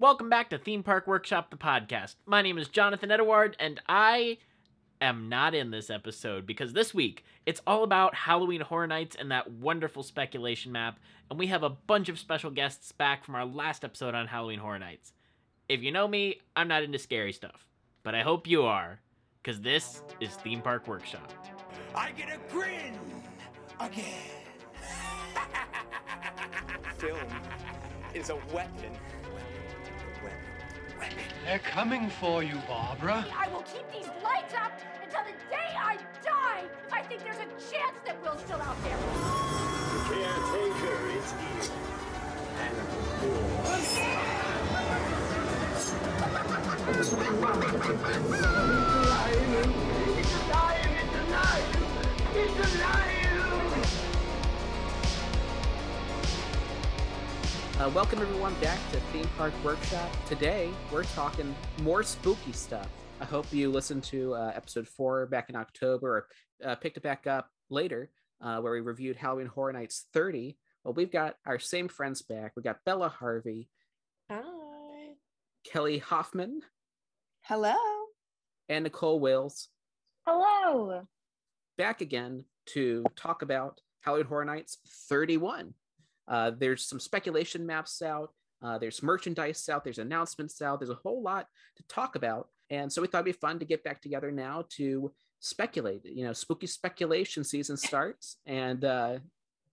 Welcome back to Theme Park Workshop, the podcast. My name is Jonathan Edward, and I am not in this episode because this week it's all about Halloween Horror Nights and that wonderful speculation map, and we have a bunch of special guests back from our last episode on Halloween Horror Nights. If you know me, I'm not into scary stuff, but I hope you are, because this is Theme Park Workshop. I get a grin again. Film is a weapon. Weapon, weapon, They're coming for you, Barbara. I will keep these lights up until the day I die if I think there's a chance that Will's still out there. The caretaker is here. Uh, welcome everyone back to Theme Park Workshop. Today we're talking more spooky stuff. I hope you listened to uh, episode four back in October or uh, picked it back up later uh, where we reviewed Halloween Horror Nights 30. Well, we've got our same friends back. We got Bella Harvey, Hi. Kelly Hoffman, Hello. and Nicole Wills Hello. back again to talk about Halloween Horror Nights 31. Uh, there's some speculation maps out. Uh, there's merchandise out. There's announcements out. There's a whole lot to talk about. And so we thought it'd be fun to get back together now to speculate. You know, spooky speculation season starts, and uh,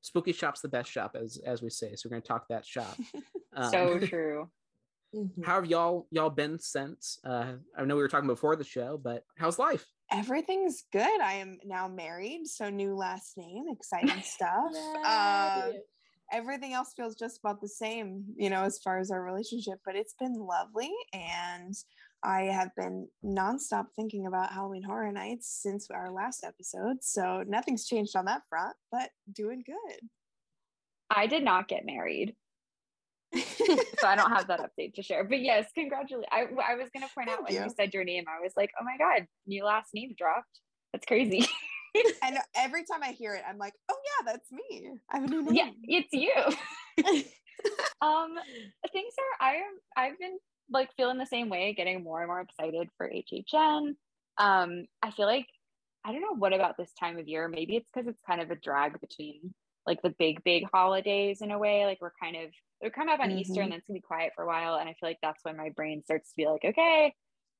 spooky shop's the best shop, as as we say. So we're going to talk that shop. Um, So true. Mhm. how have y'all y'all been since? Uh, I know we were talking before the show, but how's life? Everything's good. I am now married, so new last name, exciting stuff. Uh, everything else feels just about the same, you know, as far as our relationship, but it's been lovely. And I have been nonstop thinking about Halloween Horror Nights since our last episode. So nothing's changed on that front, but doing good. I did not get married, so I don't have that update to share. But yes, congratulations. I, I was going to point oh, out when you. you. said your name, I was like, oh my God, new last name dropped. That's crazy. and every time I hear it, I'm like, oh, yeah, that's me. I have a new name. yeah, it's you. um, things are, I, I've been like feeling the same way, getting more and more excited for HHN. Um, I feel like, I don't know what about this time of year. Maybe it's because it's kind of a drag between like the big, big holidays in a way. Like we're kind of, we're coming up on Easter and then it's gonna be quiet for a while. And I feel like that's when my brain starts to be like, okay,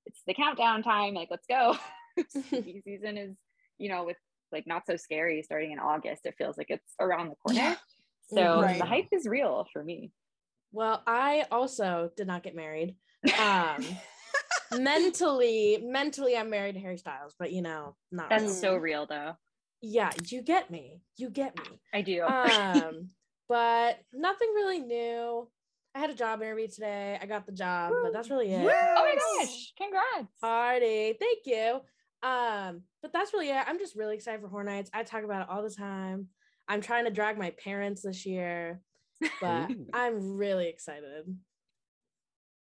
it's the countdown time. Like, let's go. Season is, you know, with like not so scary starting in August. It feels like it's around the corner. Yeah. So Right. the hype is real for me. Well, I also did not get married. Um, mentally, mentally, I'm married to Harry Styles, but you know, not. That's really. so real though. yeah, you get me. You get me. I do. Um, but nothing really new. I had a job interview today. I got the job, but that's really it. oh my gosh, congrats. Party. Thank you. Um, but that's really it. I'm just really excited for Horror Nights. I talk about it all the time. I'm trying to drag my parents this year, but I'm really excited.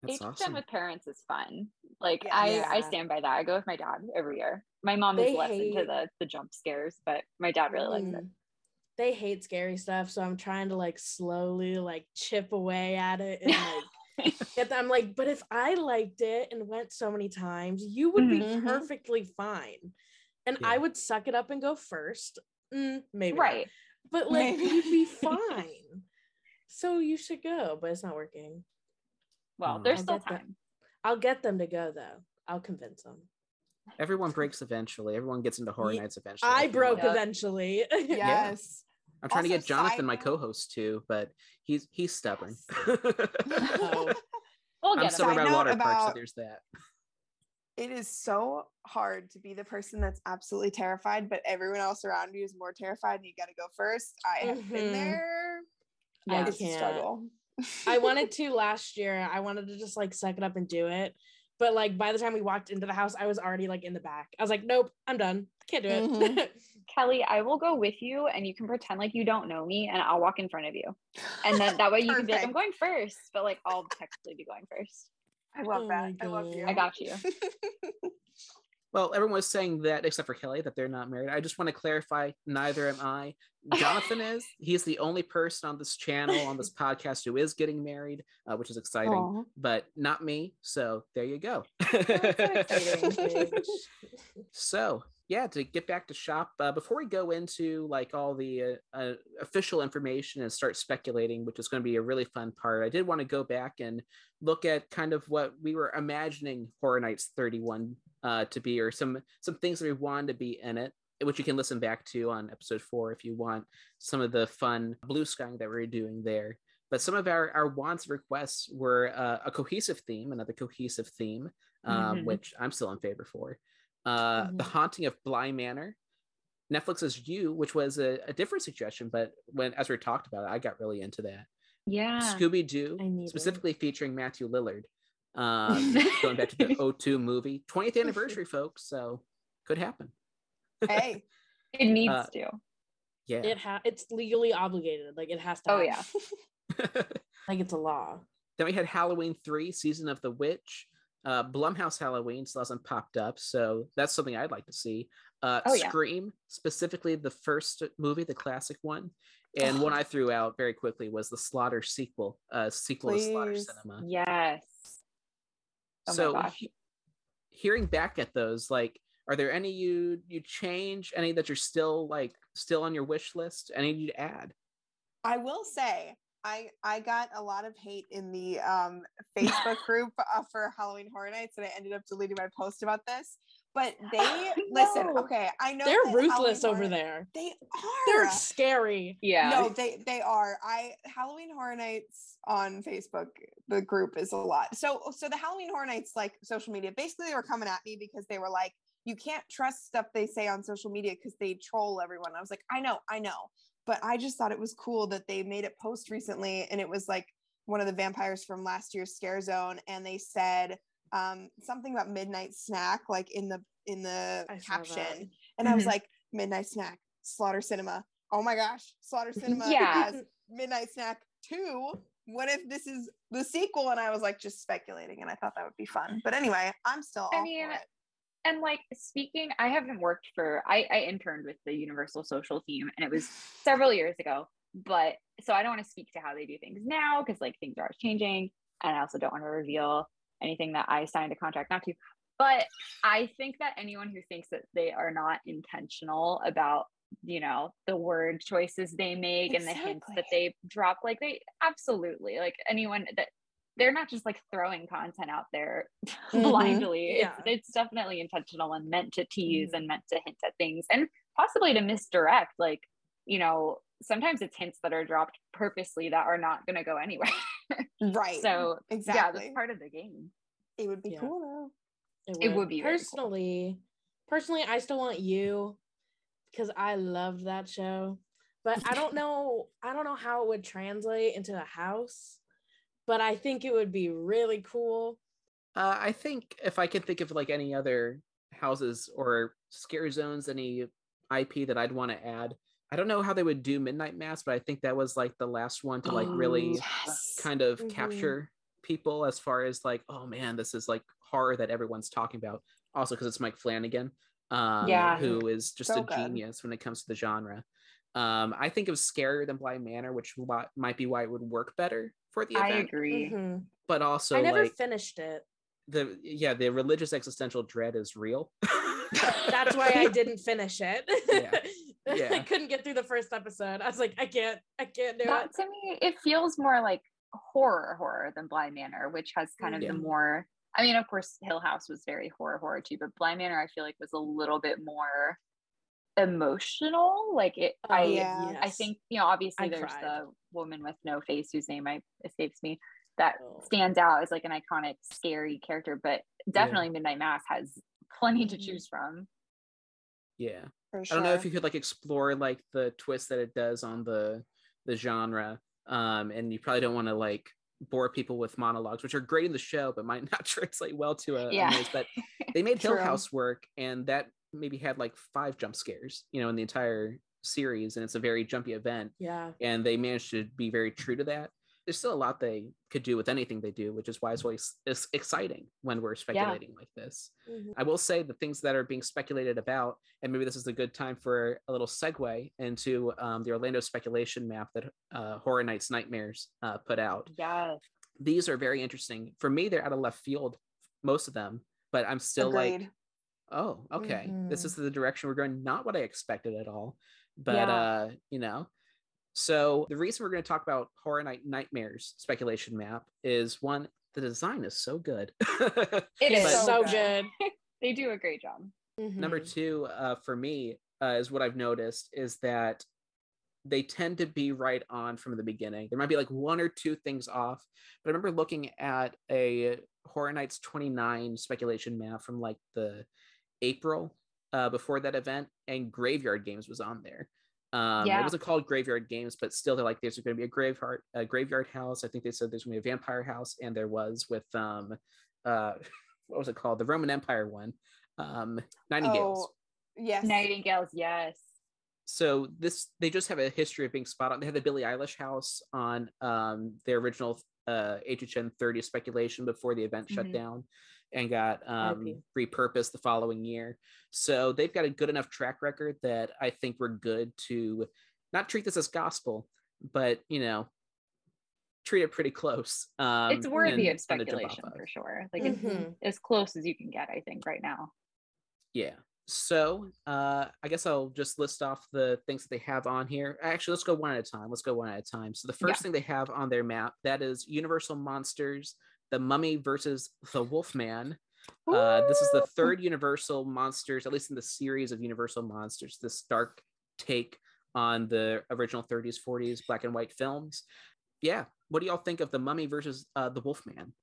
That's HHN awesome. with parents is fun. Like Yeah. I, I stand by that. I go with my dad every year. My mom is They less into the the jump scares, but my dad really likes it. Mm. They hate scary stuff, so I'm trying to like slowly like chip away at it and like get them. I'm like, but if I liked it and went so many times, you would be Mhm. perfectly fine, and Yeah. I would suck it up and go first. Mm, maybe not. Right. but like Maybe. you'd be fine. so you should go, but it's not working. Well, Mm. there's I'll still get that. time. I'll get them to go though. I'll convince them. Everyone breaks eventually. Everyone gets into horror Ye- nights eventually. I feel broke. Yeah. eventually. Yes. I'm trying to get Jonathan, my co-host, too, but he's he's stubborn. Oh. We'll I'm get stubborn Side about note water parks, so there's that. It is so hard to be the person that's absolutely terrified, but everyone else around you is more terrified and you got to go first. I have been Mhm. there. I It's a can't. struggle. I wanted to last year. I wanted to just like suck it up and do it. But like by the time we walked into the house, I was already like in the back. I was like, nope, I'm done. Can't do it. Mhm. Kelly, I will go with you and you can pretend like you don't know me and I'll walk in front of you. And then that way you can be like, I'm going first, but like I'll technically be going first. I love Oh that. I love you. I got you. Well, everyone was saying that except for Kelly that they're not married. I just want to clarify neither am I. Jonathan is. He's the only person on this channel, on this podcast, who is getting married, uh, which is exciting, Aw. but not me. So there you go. exciting. so yeah to get back to shop uh, before we go into like all the uh, uh, official information and start speculating which is going to be a really fun part i did want to go back and look at kind of what we were imagining horror nights 31 uh, to be or some some things that we wanted to be in it which you can listen back to on episode four if you want some of the fun blue skying that we are doing there but some of our, our wants requests were uh, a cohesive theme another cohesive theme um, Mhm. which i'm still in favor for uh, The Mhm. Haunting of Bly Manor, Netflix's You, which was a, a different suggestion, but when as we talked about it, I got really into that. Yeah. Scooby Doo, I need it. specifically featuring Matthew Lillard, um, going back to the O2 movie, 20th anniversary, folks. So could happen. Hey, It needs Uh, to. Yeah. It ha- it's legally obligated. Like it has to. Oh happen. yeah. Like it's a law. then we had Halloween 3, Season of the Witch. Uh, Blumhouse Halloween still hasn't popped up, so that's something I'd like to see. Uh, Oh, yeah. Scream, specifically the first movie, the classic one. And one I threw out very quickly was the Slaughter sequel, uh, sequel to Slaughter Cinema. Yes. Oh my so gosh. he- hearing back at those, like, are there any you you change? Any that you're still like still on your wish list? Any you'd add? I will say I I got a lot of hate in the um, Facebook group uh, for Halloween Horror Nights, and I ended up deleting my post about this. But they listen. Okay, I know They're ruthless Halloween over Horror- there. They are. They're are. scary. Yeah. No, they they are. I Halloween Horror Nights on Facebook, the group is a lot. So so the Halloween Horror Nights like social media, basically they were coming at me because they were like, you can't trust stuff they say on social media because they troll everyone. I was like, I know, I know. But I just thought it was cool that they made a post recently and it was like one of the vampires from last year's scare zone and they said um, something about midnight snack like in the in the I caption and i was Mhm. like midnight snack slaughter cinema. Oh my gosh slaughter cinema Yeah. has midnight snack 2 what if this is the sequel? And i was like just speculating and i thought that would be fun but anyway i'm still I all mean, for it and like speaking, I haven't worked for I, I interned with the Universal Social team and it was several years ago. But so I don't want to speak to how they do things now because like things are changing. And I also don't want to reveal anything that I signed a contract not to. But I think that anyone who thinks that they are not intentional about, you know, the word choices they make and the hints that they drop, like they absolutely like anyone that they're not just like throwing content out there Mhm. blindly. Yeah. It's, it's definitely intentional and meant to tease and meant to hint at things and possibly to misdirect. Like, you know, sometimes it's hints that are dropped purposely that are not going to go anywhere. right so, yeah, exactly that's part of the game. it would be Yeah. cool though It would be very cool. personally. Personally, I still want you because I loved that show, but I don't know. I don't know how it would translate into a house, but I think it would be really cool. Uh, I think if I can think of like any other houses or scare zones, any IP that I'd want to add, I don't know how they would do Midnight Mass, but I think that was like the last one to like really yes kind of Mhm. capture people as far as like, oh man, this is like horror that everyone's talking about. Also, because it's Mike Flanagan, um, Yeah. who is just So a good. genius when it comes to the genre. Um, I think it was scarier than Bly Manor, which might be why it would work better for the I event. agree. Mhm. But also, I never like finished it. the yeah, the religious existential dread is real. That's why I didn't finish it. Yeah. I couldn't get through the first episode. I was like, I can't, I can't do That it. to me, it feels more like horror horror than Bly Manor, which has kind of Yeah. the more. I mean, of course, Hill House was very horror horror too, but Bly Manor I feel like was a little bit more emotional. Like it, Oh, I yeah. I think you know obviously I there's cried. the woman with no face whose name I escapes me that Oh. stands out as like an iconic scary character, but definitely Midnight Mass has plenty to Mhm. choose from. yeah. for I don't know if you could like explore like the twist that it does on the the genre. Um, and you probably don't want to like bore people with monologues, which are great in the show, but might not translate well to a, a Yeah. maze. But they made Hill House work, and that maybe had like five jump scares, you know, in the entire series, and it's a very jumpy event. Yeah. and they managed to be very true to that. there's still a lot they could do with anything they do, which is why it's always it's exciting when we're speculating like this. Mhm. I will say the things that are being speculated about, and maybe this is a good time for a little segue into um, the Orlando speculation map that uh, Horror Nights Nightmares uh, put out. Yeah. These are very interesting. For me, they're out of left field, most of them, but I'm still like, Agreed. Oh, okay, this Mhm. is the direction we're going. Not what I expected at all, but Yeah. uh, you know. So the reason we're going to talk about Horror Night Nightmares speculation map is one, the design is so good. It is But- so, so good. They do a great job. Number Mhm. two, uh, for me, uh, is what I've noticed is that they tend to be right on from the beginning. There might be like one or two things off, but I remember looking at a Horror Nights 29 speculation map from like the April uh, before that event, and Graveyard Games was on there. Um, Yeah. It wasn't called Graveyard Games, but still, they're like, there's going to be a graveyard, a graveyard house. I think they said there's going to be a vampire house, and there was with um, uh, what was it called? The Roman Empire one, um, Nightingales. Oh, yes. Nightingales, yes. so this they just have a history of being spot on. They had the Billie Eilish house on um their original uh HHN 30 speculation before the event shut Mhm. down and got um repurposed the following year. So they've got a good enough track record that I think we're good to not treat this as gospel, but you know, treat it pretty close. Um it's worthy and of kinda jump off speculation of. for sure. Like it's Mhm. as close as you can get, I think, right now. Yeah. So uh, I guess I'll just list off the things that they have on here. Actually, let's go one at a time. Let's go one at a time. So the first Yeah. thing they have on their map that is Universal Monsters: The Mummy versus the Wolfman. Uh, this is the third Universal Monsters, at least in the series of Universal Monsters. This dark take on the original 30s, 40s black and white films. Yeah. What do y'all think of the Mummy versus uh, the Wolfman?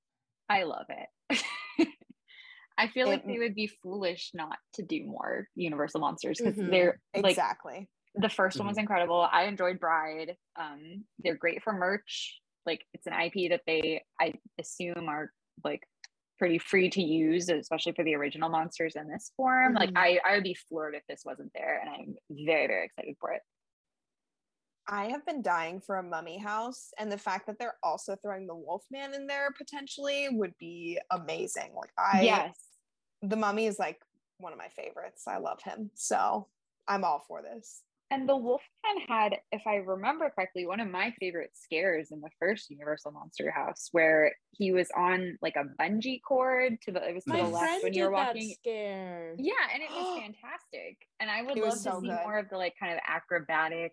I love it. I feel like It- they would be foolish not to do more Universal monsters because Mhm. they're like Exactly. the 1st one was incredible. I enjoyed Bride. Um, they're great for merch. Like it's an IP that they I assume are like pretty free to use, especially for the original monsters in this form. Like Mhm. I I would be floored if this wasn't there, and I'm very very excited for it. I have been dying for a mummy house, and the fact that they're also throwing the Wolfman in there potentially would be amazing. Like I, yes, the mummy is like one of my favorites. I love him, so I'm all for this. And the Wolfman had, if I remember correctly, one of my favorite scares in the first Universal Monster House, where he was on like a bungee cord to the it was to My the left when you were that walking. scare. Yeah, and it was fantastic. And I would It love was to so see good. more of the like kind of acrobatic,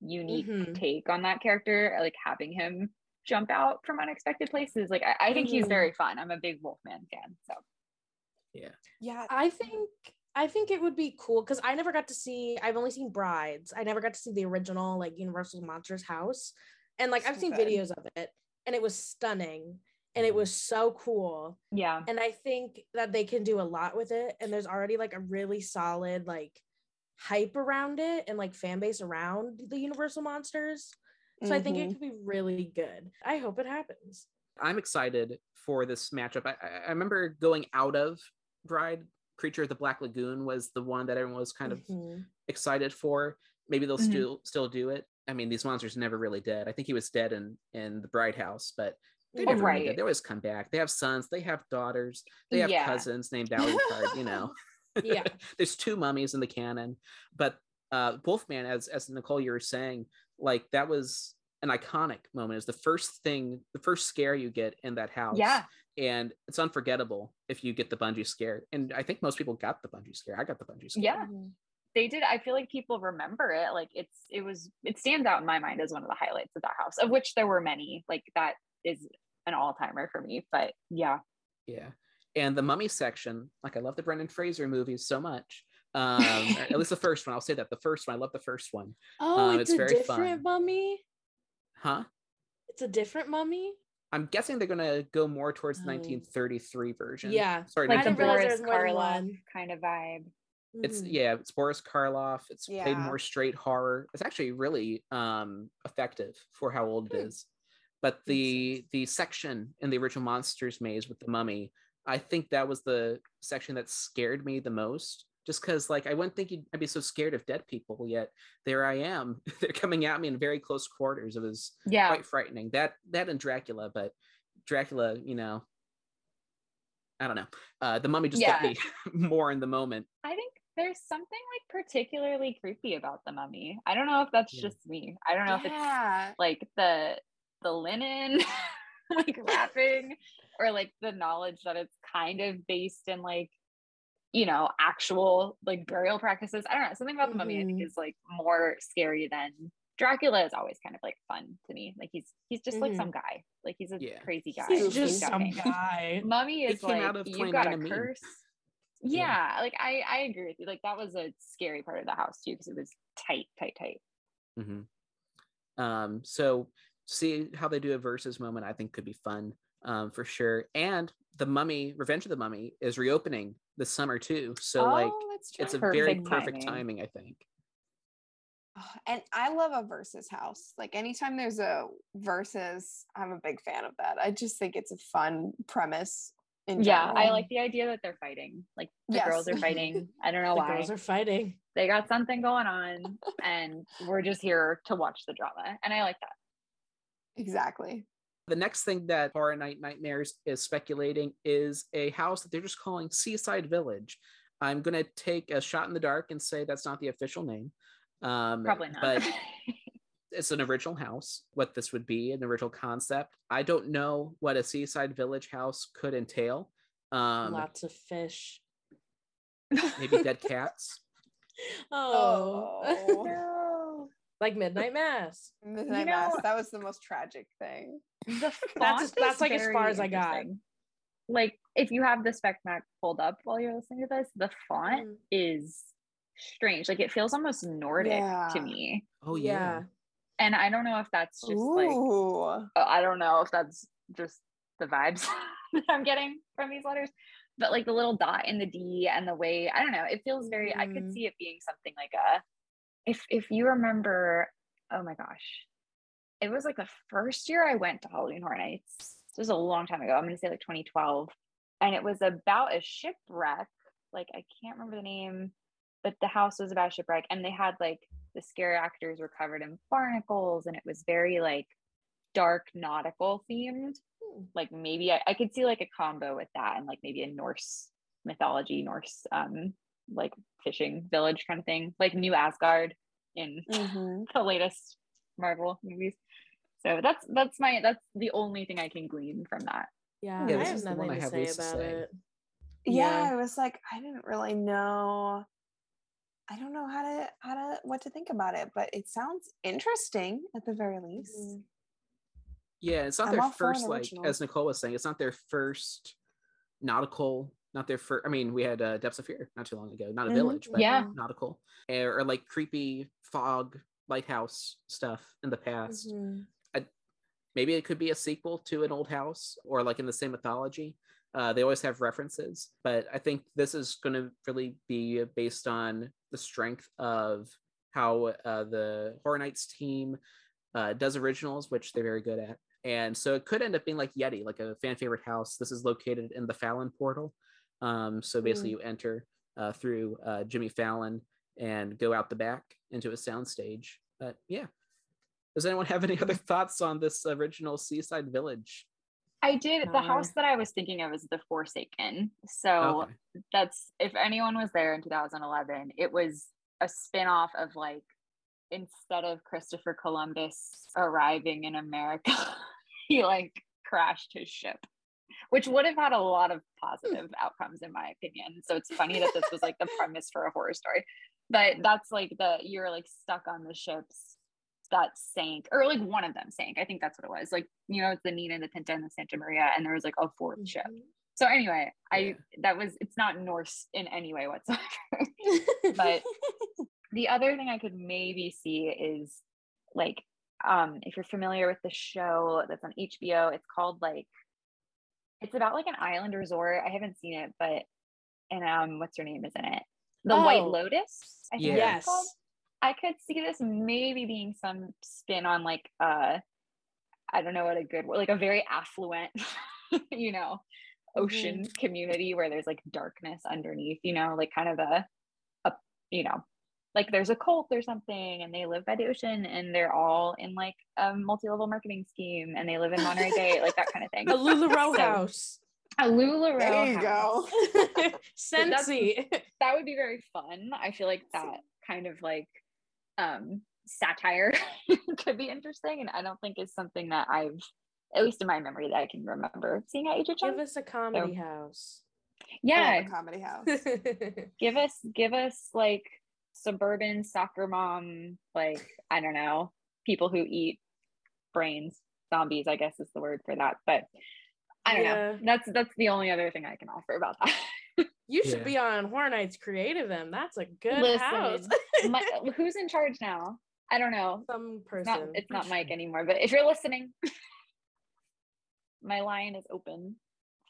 unique Mhm. take on that character, like having him jump out from unexpected places. Like I, I think he's Mhm. very fun. I'm a big Wolfman fan. So yeah. Yeah, I think I think it would be cool because I never got to see. I've only seen Brides. I never got to see the original like Universal Monsters house, and like I've seen good. videos of it, and it was stunning, and it was so cool. yeah. And I think that they can do a lot with it, and there's already like a really solid like hype around it and like fan base around the Universal Monsters. So I think it Mhm. could be really good. I hope it happens. I'm excited for this matchup. I, I- I remember going out of Bride. Creature of the Black Lagoon was the one that everyone was kind of Mhm. excited for. Maybe they'll Mhm. still still do it. I mean, these monsters never really dead. I think he was dead in in the Bride House, but they're Oh, never really dead. They always come back. They have sons. They have daughters. They have Yeah. cousins named Alucard. you know, Yeah. there's two mummies in the canon, but uh, Wolfman, as as Nicole you were saying, like that was an iconic moment. Is the first thing, the first scare you get in that house. Yeah. And it's unforgettable if you get the bungee scare. And I think most people got the bungee scare. I got the bungee scare. Yeah. Mhm. They did. I feel like people remember it. Like it's it was it stands out in my mind as one of the highlights of that house, of which there were many. Like that is an all timer for me. But yeah. Yeah. And the mummy section, like I love the Brendan Fraser movies so much. Um, at least the first one. I'll say that the first one. I love the first one. Oh, Um, it's, it's a very different mummy. Huh? It's a different mummy. I'm guessing they're gonna go more towards the Oh. 1933 version. Yeah. Sorry, Like I the didn't realize Boris there was more than Karloff kind of vibe. it's Mhm. yeah it's boris karloff it's played more straight horror it's actually really um effective for how old it Hmm. but the the section in the original monsters maze with the mummy i think that was the section that scared me the most just because like I wouldn't think you'd, I'd be so scared of dead people. Yet there I am. They're coming at me in very close quarters. It was Yeah. quite frightening. That that and Dracula, but Dracula, you know, I don't know. Uh, the Mummy just got me more in the moment. I think there's something like particularly creepy about the mummy. I don't know if that's Yeah. just me. I don't know if it's like the the linen like wrapping or like the knowledge that it's kind of based in like you know actual like burial practices. I don't know something about the mummy i think Mhm. is like more scary than dracula is always kind of like fun to me. Like he's he's just like some guy. Like he's a Yeah. crazy guy. He's just some guy. mummy It is came like you've got a curse. Yeah. yeah like i i agree with you. Like that was a scary part of the house too because it was tight tight tight. Hmm Um, so see how they do a versus moment, I think could be fun um, for sure. And the Mummy, Revenge of the Mummy, is reopening this summer too. So like, Oh, that's true. it's a very Perfect perfect timing. timing, I think. And I love a versus house. Like anytime there's a versus, I'm a big fan of that. I just think it's a fun premise. In yeah general. i like the idea that they're fighting like the girls are fighting i don't know The why girls are fighting. they got something going on and we're just here to watch the drama and i like that exactly. The next thing that Horror Night Nightmares is speculating is a house that they're just calling Seaside Village. I'm gonna take a shot in the dark and say that's not the official name. Um, probably not But it's an original house what this would be an original concept i don't know what a seaside village house could entail um Lots of fish. maybe dead cats Oh. Oh. Like Midnight Mass. Midnight know- Mass. That was the most tragic thing. the font That's- is that's, like, as far as I got. like if you have the spec map pulled up while you're listening to this the font Mm. is strange like it feels almost nordic Yeah. to me oh yeah, and i don't know if that's just like Ooh. uh, I don't know if that's just the vibes that I'm getting from these letters, but like the little dot in the D and the way I don't know, it feels very. I could Mhm. see it being something like a. If if you remember, oh my gosh, it was like the first year I went to Halloween Horror Nights. This was a long time ago. I'm gonna say like 2012, and it was about a shipwreck. Like I can't remember the name, but the house was about a shipwreck, and they had like the scare actors were covered in barnacles, and it was very like dark nautical themed. Hmm. Like maybe I, I could see like a combo with that and like maybe a Norse mythology, Norse um like fishing village kind of thing, like New Asgard in Mhm. the latest Marvel movies. So that's that's my that's the only thing I can glean from that. Yeah, Yeah, I this have is the nothing one I to have say least to about say. it. Yeah, I was like, I didn't really know. I don't know how to how to what to think about it, but it sounds interesting at the very least. Mhm. yeah it's not I'm their all for an first like original. as nicole was saying it's not their first nautical not their first i mean we had uh, depths of fear not too long ago not a Mhm. village but Yeah. nautical or, or like creepy fog lighthouse stuff in the past Mhm. maybe it could be a sequel to an old house or like in the same mythology uh, they always have references but i think this is going to really be based on the strength of how uh, the horror nights team uh, does originals which they're very good at and so it could end up being like yeti like a fan favorite house this is located in the fallon portal um, so basically you enter uh, through uh, jimmy fallon and go out the back into a soundstage but yeah does anyone have any other thoughts on this original Seaside Village? I did the No. house that I was thinking of is the Forsaken. So Okay. that's if anyone was there in 2011, it was a spin-off of like instead of Christopher Columbus arriving in America, he like crashed his ship, which would have had a lot of positive outcomes in my opinion. So it's funny that this was like the premise for a horror story. But that's like the you're like stuck on the ships that sank, or like one of them sank. I think that's what it was. Like, you know, it's the Nina, the Pinta, and the Santa Maria, and there was like a fourth ship. Mhm. So anyway, I that was it's not Norse in any way whatsoever. But- the other thing I could maybe see is like um if you're familiar with the show that's on HBO, it's called like it's about like an island resort. I haven't seen it, but and um what's her name is in it? The White Oh. Lotus. I think Yeah. it's called. yes. I could see this maybe being some spin on like uh I don't know what a good word like a very affluent, you know, ocean community where there's like darkness underneath, you know, like kind of a a you know, like there's a cult or something and they live by the ocean and they're all in like a multi-level marketing scheme and they live in Monterey Bay, like that kind of thing. A LuLaRoe So- house. A LuLaRoe There you house. go. Scentsy. That would be very fun. I feel like that kind of like um satire could be interesting and I don't think it's something that I've at least in my memory that I can remember seeing at HHN. Give us a comedy house. yeah, a comedy house. give us give us like suburban soccer mom like i don't know people who eat brains zombies i guess is the word for that but i don't Yeah. know that's that's the only other thing i can offer about that You should Yeah. be on Horror Nights Creative then. That's a good Listen, house. My, who's in charge now i don't know Some person. not, it's not mike anymore but if you're listening my line is open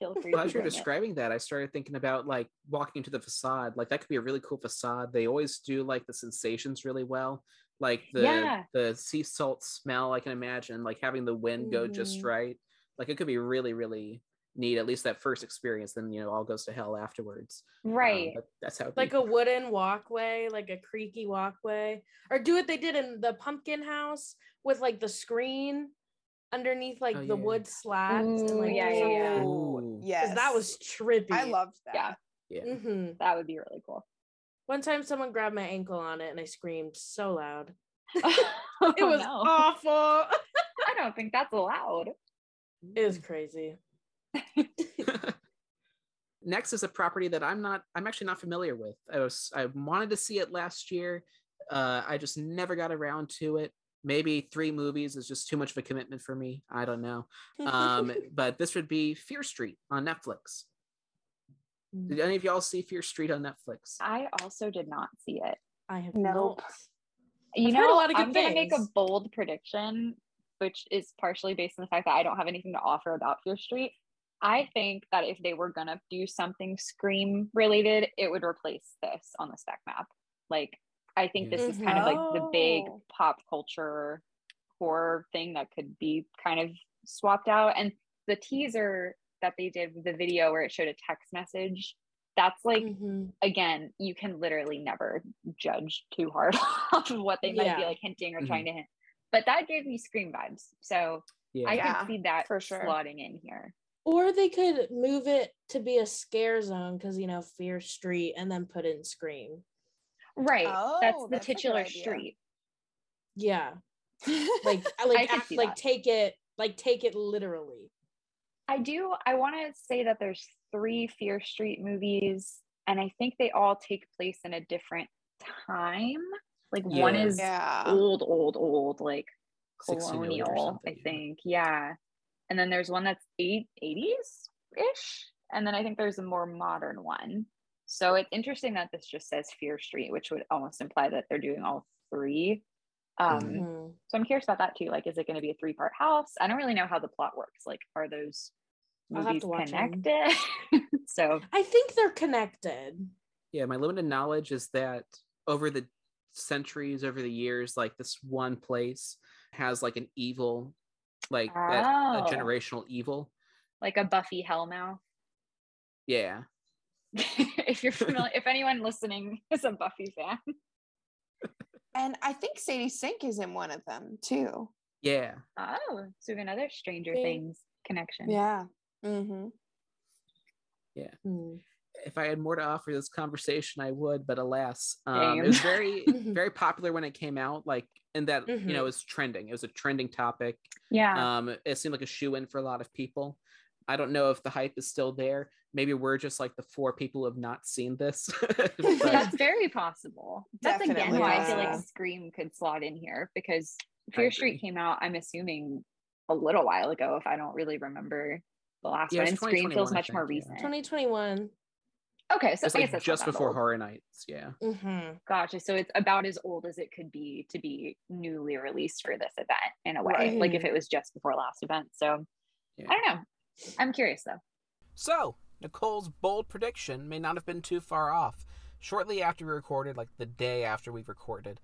feel free Well, as you're bring it. describing that, I started thinking about like walking into the facade. Like that could be a really cool facade. They always do like the sensations really well. Like the Yeah. the sea salt smell, I can imagine, like having the wind go just Mhm. right. Like it could be really, really neat, at least that first experience. Then you know, all goes to hell afterwards. Um, right but that's how like be. a wooden walkway, like a creaky walkway, or do what they did in the pumpkin house with like the screen underneath like Oh, the yeah. wood slats. and, like, yeah, yeah, yeah. Something- Ooh. 'cause Yes. that was trippy. I loved that. yeah Yeah. hmm that would be really cool One time, someone grabbed my ankle on it, and I screamed so loud. it It was no. awful. I don't think that's allowed. It was crazy. Next is a property that I'm not I'm actually not familiar with. I was I wanted to see it last year. Uh I just never got around to it. Maybe three movies is just too much of a commitment for me. I don't know. Um but this would be Fear Street on Netflix. Did any of y'all see Fear Street on Netflix? I also did not see it. I have Nope. not. You I've know, heard a lot of good I'm gonna make a bold prediction, which is partially based on the fact that I don't have anything to offer about Fear Street. I think that if they were gonna do something Scream related, it would replace this on the spec map. Like, I think this is kind of like the big Oh. pop culture horror thing that could be kind of swapped out. And the teaser that they did with the video where it showed a text message, that's like Mhm. again, you can literally never judge too hard off of what they might be like hinting or Mhm. trying to hint. But that gave me scream vibes. So Yeah. I Yeah, could see that for sure. slotting in here. Or they could move it to be a scare zone because you know Fear Street, and then put in Scream. Right. that's Oh, the that's titular street. Yeah, like like act- like that. take it like take it literally. I do I want to say that there's three Fear Street movies, and I think they all take place in a different time. Like one is yeah. old, old, old, like colonial, I something, yeah. think. Yeah. And then there's one that's eight, 80s ish. And then I think there's a more modern one. So it's interesting that this just says Fear Street, which would almost imply that they're doing all three. Um, Mhm. Mhm. So I'm curious about that too. Like, is it going to be a three part house? I don't really know how the plot works. Like, are those movies to watch 'em. connected? so I think they're connected. Yeah, my limited knowledge is that over the centuries, over the years, like this one place has like an evil, like that, a Oh. generational evil. like a Buffy Hellmouth. Yeah. if you're familiar, if anyone listening is a Buffy fan. And I think Sadie Sink is in one of them too. Yeah. Oh, so we have another Stranger Okay. Things connection. Yeah. Mm-hmm. Hmm. If I had more to offer this conversation, I would, but alas, um, it was very, very popular when it came out. Like, in that, you know, Mhm. it was trending. It was a trending topic. Yeah. Um, it seemed like a shoe in for a lot of people. I don't know if the hype is still there. Maybe we're just like the four people who have not seen this. But- That's very possible. That's again Definitely, why I feel like Scream could slot in here because Fear. Street came out, I'm assuming, a little while ago, if I don't really remember the last Yeah, one. And Scream feels I much more think, yeah. recent. 2021. Okay, so it's I guess like that's just before old. Horror Nights. Yeah. Mm-hmm. Gotcha. So it's about as old as it could be to be newly released for this event in a way, like if it was just before last event. So Yeah. I don't know. I'm curious though. So, Nicole's bold prediction may not have been too far off. Shortly after we recorded, like the day after we recorded,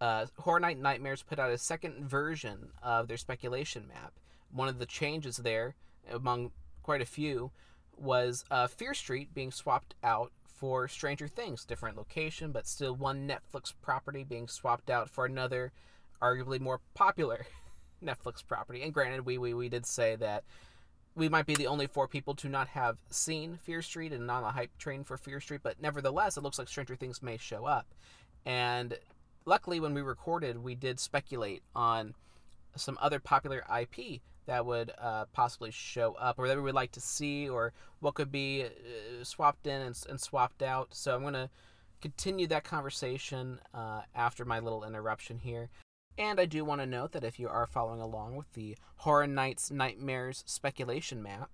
uh, Horror Night Nightmares put out a second version of their speculation map. One of the changes there, among quite a few, was uh, Fear Street being swapped out for Stranger Things, different location, but still one Netflix property being swapped out for another, arguably more popular Netflix property. And granted, we we, we did say that we might be the only four people to not have seen Fear Street and not on the hype train for Fear Street, but nevertheless, it looks like Stranger Things may show up. And luckily, when we recorded, we did speculate on some other popular IP that would uh, possibly show up or that we would like to see or what could be uh, swapped in and, and, swapped out. So I'm going to continue that conversation uh, after my little interruption here. And I do want to note that if you are following along with the Horror Nights Nightmares speculation map,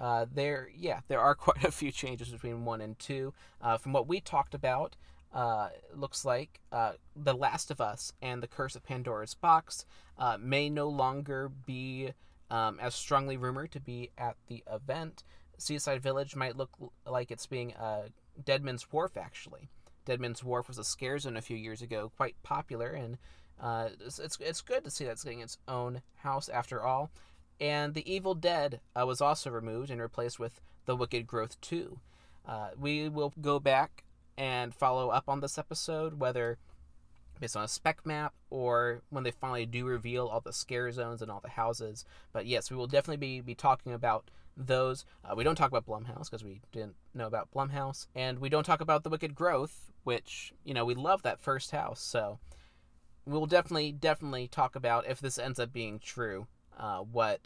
uh, there, yeah, there are quite a few changes between one and two. Uh, from what we talked about, uh, looks like uh, The Last of Us and The Curse of Pandora's Box uh, may no longer be um, as strongly rumored to be at the event. Seaside Village might look like it's being uh, Deadman's Wharf, actually. Deadman's Wharf was a scare zone a few years ago, quite popular, and uh, it's, it's, it's good to see that's getting its own house after all. And The Evil Dead uh, was also removed and replaced with The Wicked Growth 2. Uh, we will go back and follow up on this episode, whether based on a spec map or when they finally do reveal all the scare zones and all the houses. But yes, we will definitely be, be talking about those. Uh, we don't talk about Blumhouse because we didn't know about Blumhouse. And we don't talk about The Wicked Growth, which, you know, we love that first house. So we'll definitely, definitely talk about if this ends up being true, uh, what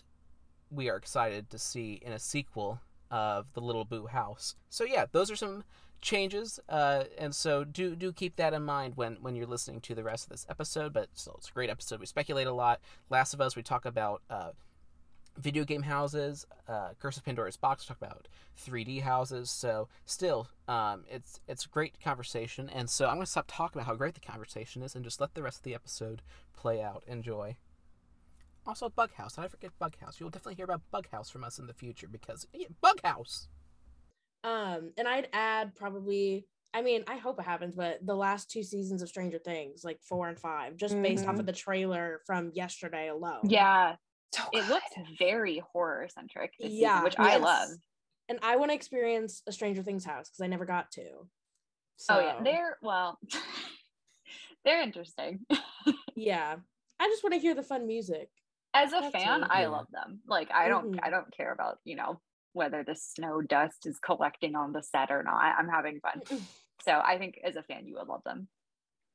we are excited to see in a sequel of The Little Boo House. So yeah, those are some changes, uh, and so do do keep that in mind when when you're listening to the rest of this episode. But still, it's a great episode. We speculate a lot. Last of Us, we talk about uh, video game houses. Uh, Curse of Pandora's Box, talk about 3D houses. So still, um, it's it's a great conversation. And so I'm gonna stop talking about how great the conversation is and just let the rest of the episode play out. Enjoy. Also, Bughouse. Did I forget Bughouse? You'll definitely hear about Bughouse from us in the future because yeah, Bughouse. Um, and I'd add probably I mean, I hope it happens, but the last two seasons of Stranger Things, like four and five, just mm-hmm. based off of Mm-hmm. the trailer from yesterday alone. Yeah. So It looks very horror centric, Yeah, which I love. And I want to experience a Stranger Things house because I never got to. So Oh yeah, they're well, they're interesting. yeah. I just want to hear the fun music. As a That's fan, it. I love them. Like I don't, Mhm. I don't care about you know whether the snow dust is collecting on the set or not. I'm having fun. So I think as a fan, you would love them.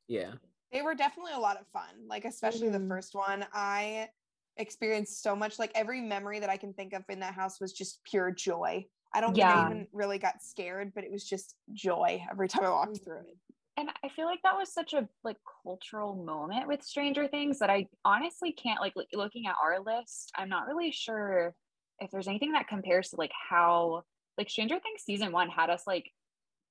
Yeah. they were definitely a lot of fun. Like especially Mhm. the first one, I experienced so much. Like every memory that I can think of in that house was just pure joy. I don't think Yeah. I even really got scared, but it was just joy every time I walked through it. and I feel like that was such a like cultural moment with Stranger Things that I honestly can't like loo- looking at our list. I'm not really sure if there's anything that compares to like how like Stranger Things season one had us like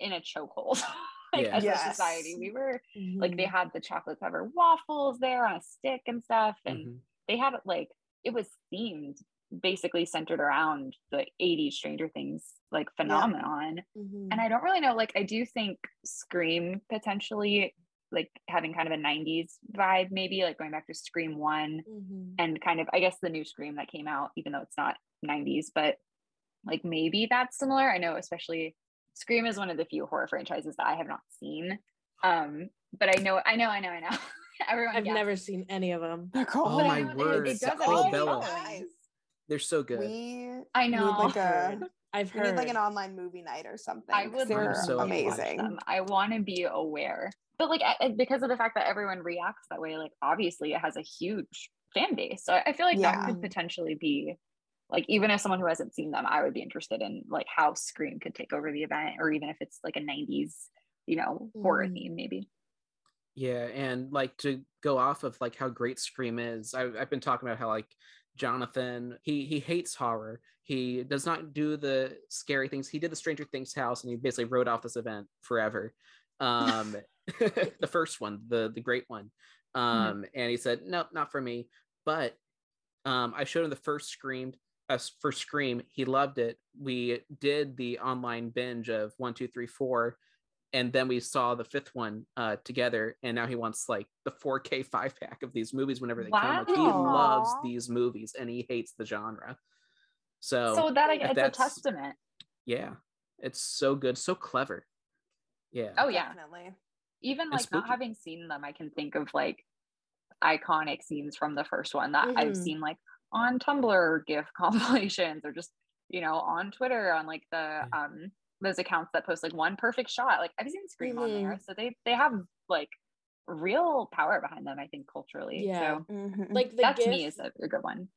in a chokehold. like Yeah. as Yes. a society, we were like they Mhm. had the chocolate covered waffles there on a stick and stuff, and Mhm. They had like it was themed basically centered around the 80s Stranger Things like phenomenon Mhm. and I don't really know. Like, I do think Scream potentially, like having kind of a 90s vibe, maybe like going back to Scream 1 Mhm. and kind of, I guess, the new Scream that came out, even though it's not 90s, but like maybe that's similar. I know, especially Scream is one of the few horror franchises that I have not seen. Um, but I know, I know, I know, I know. Everyone, I've yeah. never seen any of them. They're cool. Oh my know it- word. It, does Oh, Bella. They're so good. We I need know. like a I've heard. need like an online movie night or something. I 'cause would they're so amazing. I want to be aware, but like I- I- because of the fact that everyone reacts that way, like obviously it has a huge fan base. So I I feel like that could potentially be like even as someone who hasn't seen them, I would be interested in like how Scream could take over the event, or even if it's like a '90s, you know, horror Mm. theme maybe. Yeah, and like to go off of like how great Scream is, I, I've been talking about how like Jonathan he he hates horror. He does not do the scary things. He did the Stranger Things house, and he basically wrote off this event forever. Um, the first one, the the great one, um, and he said no, not for me. But um, I showed him the first Scream. Uh, first Scream, he loved it. We did the online binge of one, two, three, four, and then we saw the fifth one uh together and now he wants like the 4k five pack of these movies whenever they come like he Wow. loves these movies and he hates the genre so, so that I it's a testament. yeah it's so good so clever Yeah. Oh yeah. Definitely. Even like not having seen them, I can think of like iconic scenes from the first one that I've Mhm. seen like on Tumblr GIF compilations or just you know on Twitter on like the um those accounts that post like one perfect shot. Like I've seen Scream on there, so they they have like real power behind them. I think culturally. Yeah. So Mhm. Like the that to me is a, a good one.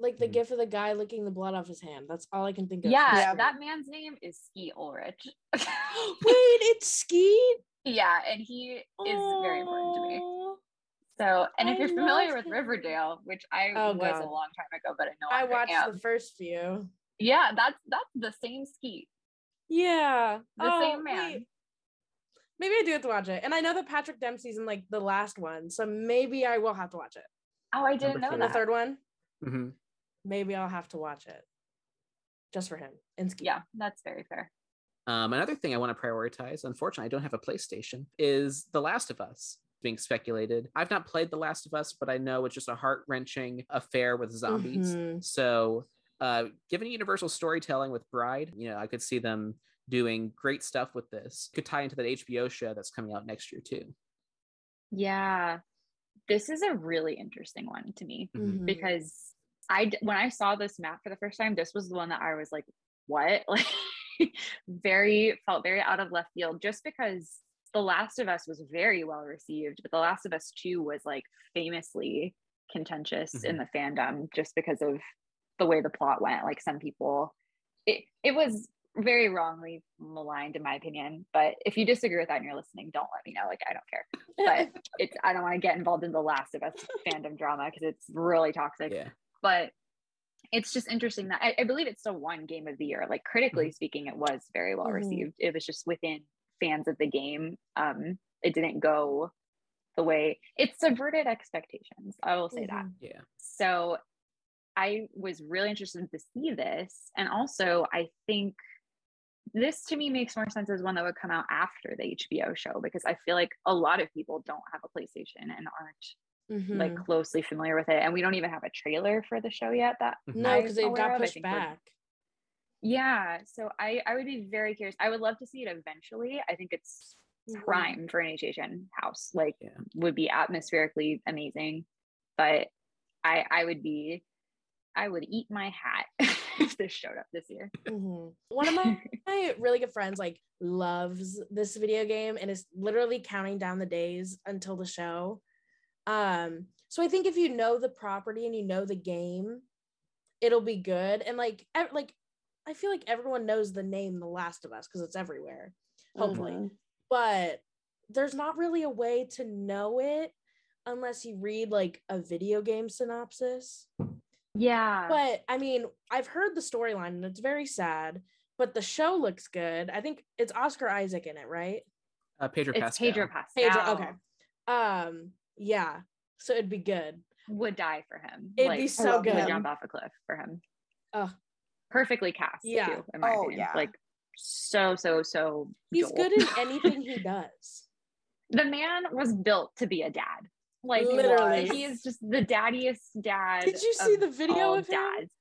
like the Mhm. gif of the guy licking the blood off his hand. That's all I can think of. Yeah, Yeah. that man's name is Ski Ulrich. Wait, it's Skeet. yeah, and he is very important to me. So, and if I you're familiar with. Riverdale, which I Oh, was God. a long time ago, but I know I watched am. the first few. Yeah, that's that's the same Skeet, Yeah. the Oh, same man. wait. Maybe I do have to watch it. And I know that Patrick Dempsey's in like the last one, so maybe I will have to watch it. Oh, I didn't Number know three. The third one, Mhm. maybe I'll have to watch it. Just for him. And Skeet. Yeah, that's very fair. Um, another thing I want to prioritize, unfortunately, I don't have a PlayStation, is The Last of Us being speculated. I've not played The Last of Us, but I know it's just a heart wrenching affair with zombies. Mhm. So, uh, given Universal storytelling with Bride, you know, I could see them doing great stuff with this. Could tie into that HBO show that's coming out next year too. Yeah, this is a really interesting one to me Mhm. Mhm. because I when I saw this map for the first time, this was the one that I was like, "What?" Like, very felt very out of left field, just because The Last of Us was very well received, but The Last of Us Two was like famously contentious in the fandom just because of the way the plot went. Like some people, it it was very wrongly maligned in my opinion. But if you disagree with that and you're listening, don't let me know. Like I don't care. But it's I don't want to get involved in the Last of Us fandom drama because it's really toxic Yeah. but it's just interesting that I, I believe it's still one game of the year. Like critically Mm-hmm. speaking, it was very well Mhm. received. It was just within fans of the game. Um, it didn't go the way it subverted expectations. I will say that. Mhm. Yeah. So I was really interested to see this. And also, I think this to me makes more sense as one that would come out after the HBO show because I feel like a lot of people don't have a PlayStation and aren't like Mhm. closely familiar with it. And we don't even have a trailer for the show yet. That no, I'm because they got pushed back. Yeah. So I, I would be very curious. I would love to see it eventually. I think it's Mhm. prime for an HHN house. Like Yeah. would be atmospherically amazing. But I I would be I would eat my hat if this showed up this year. Mhm. One of my, my really good friends like loves this video game and is literally counting down the days until the show. Um, so I think if you know the property and you know the game, it'll be good. And like, ev- like I feel like everyone knows the name The Last of Us because it's everywhere. Hopefully, Mhm. but there's not really a way to know it unless you read like a video game synopsis. Yeah. But I mean, I've heard the storyline and it's very sad, but the show looks good. I think it's Oscar Isaac in it, right? Uh, Pedro it's Pascal. Pedro Pascal. Pedro, okay. Um, yeah. So it'd be good. Would die for him. It'd be so would good. jump off a cliff for him. Oh, Perfectly cast. Yeah. Too, in my Oh, opinion. yeah. Like so so so. he's Joel. good in anything he does. the man was built to be a dad. Like Literally. he is just the daddiest dad. Did you see the video of him? dads?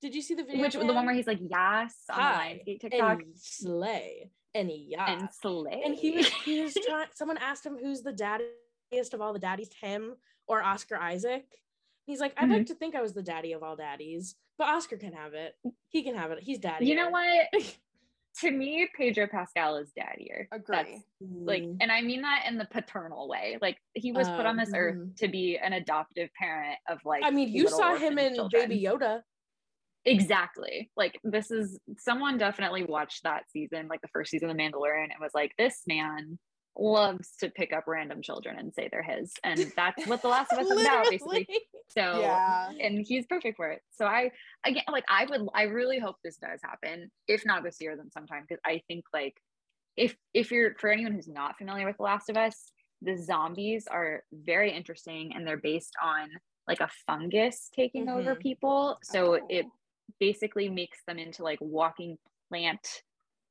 Did you see the video? Which the one where he's like yes on Hi, Lionsgate TikTok and slay and yeah and slay. and he was he was trying someone asked him who's the daddiest of all the daddies him or oscar isaac he's like i'd Mm-hmm. like to think i was the daddy of all daddies but oscar can have it he can have it he's daddy you know what? to me, Pedro Pascal is daddier. Agree. That's, like, Mm. and I mean that in the paternal way. Like he was put on Oh, this earth mhm. to be an adoptive parent of like. i mean you saw him in children. baby yoda Exactly. Like this is someone definitely watched that season, like the first season of The Mandalorian, and was like, this man loves to pick up random children and say they're his. And that's what The Last of Us is now, basically. So Yeah. and he's perfect for it. So I again like I would I really hope this does happen. If not this year, then sometime because I think like if if you're for anyone who's not familiar with The Last of Us, the zombies are very interesting and they're based on like a fungus taking over Mhm. people. So Oh. it basically makes them into like walking plant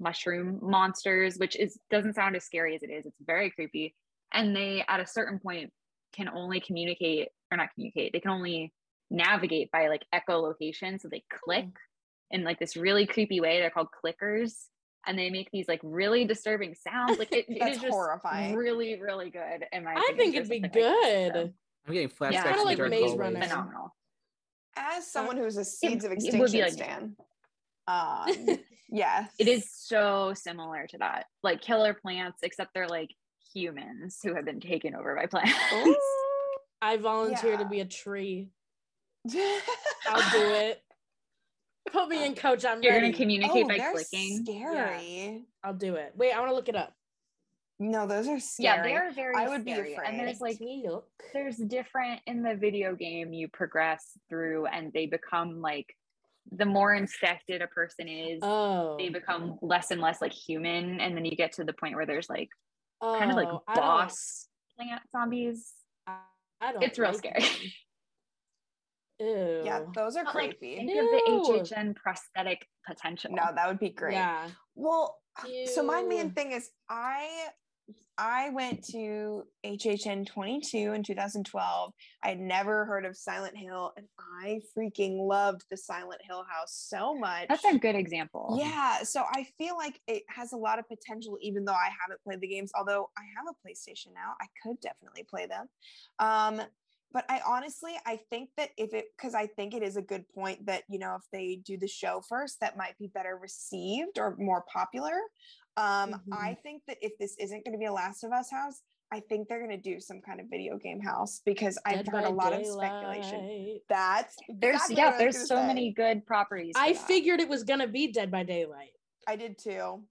mushroom monsters, which is doesn't sound as scary as it is. It's very creepy. And they at a certain point can only communicate or not communicate, they can only navigate by like echolocation. So they hmm. click in like this really creepy way. They're called clickers. and they make these like really disturbing sounds. Like it, it That's is just horrifying. really, really good. In my I opinion, think it'd be something like this, good. I'm getting flashbacks Yeah, to kinda like Maze. Runner. phenomenal. As someone who's a Seeds of it would Extinction be like- stan, um, yes, It is so similar to that, like killer plants, except they're like humans who have been taken over by plants. Ooh. I volunteer to be a tree. I'll do it. Put me in, coach. I'm You're ready. gonna communicate oh, by clicking. scary. I'll do it. Wait, I want to look it up. No, those are scary. Yeah, they're very. I would be scary. And there's like look. there's different in the video game you progress through and they become like the more infected a person is Oh, they become less and less like human and then you get to the point where there's like kind of like oh, I don't- boss plant zombies I, I don't. it's real like scary them. Ew. yeah, those are But, like, creepy. think of the hhn prosthetic potential no, that would be great. Yeah. Well, so my main thing is I I went to HHN 22 in 2012. I had never heard of Silent Hill and I freaking loved the Silent Hill house so much. that's a good example Yeah, so I feel like it has a lot of potential, even though I haven't played the games. Although I have a PlayStation now, I could definitely play them. Um, but I honestly, I think that if it, because I think it is a good point that you know if they do the show first, that might be better received or more popular. Um, I think that if this isn't going to be a Last of Us house, I think they're going to do some kind of video game house because I've Dead heard a by lot of speculation. Daylight. That's there's exactly yeah what I was there's so say. many good properties I that. figured it was gonna be Dead by Daylight. I did too.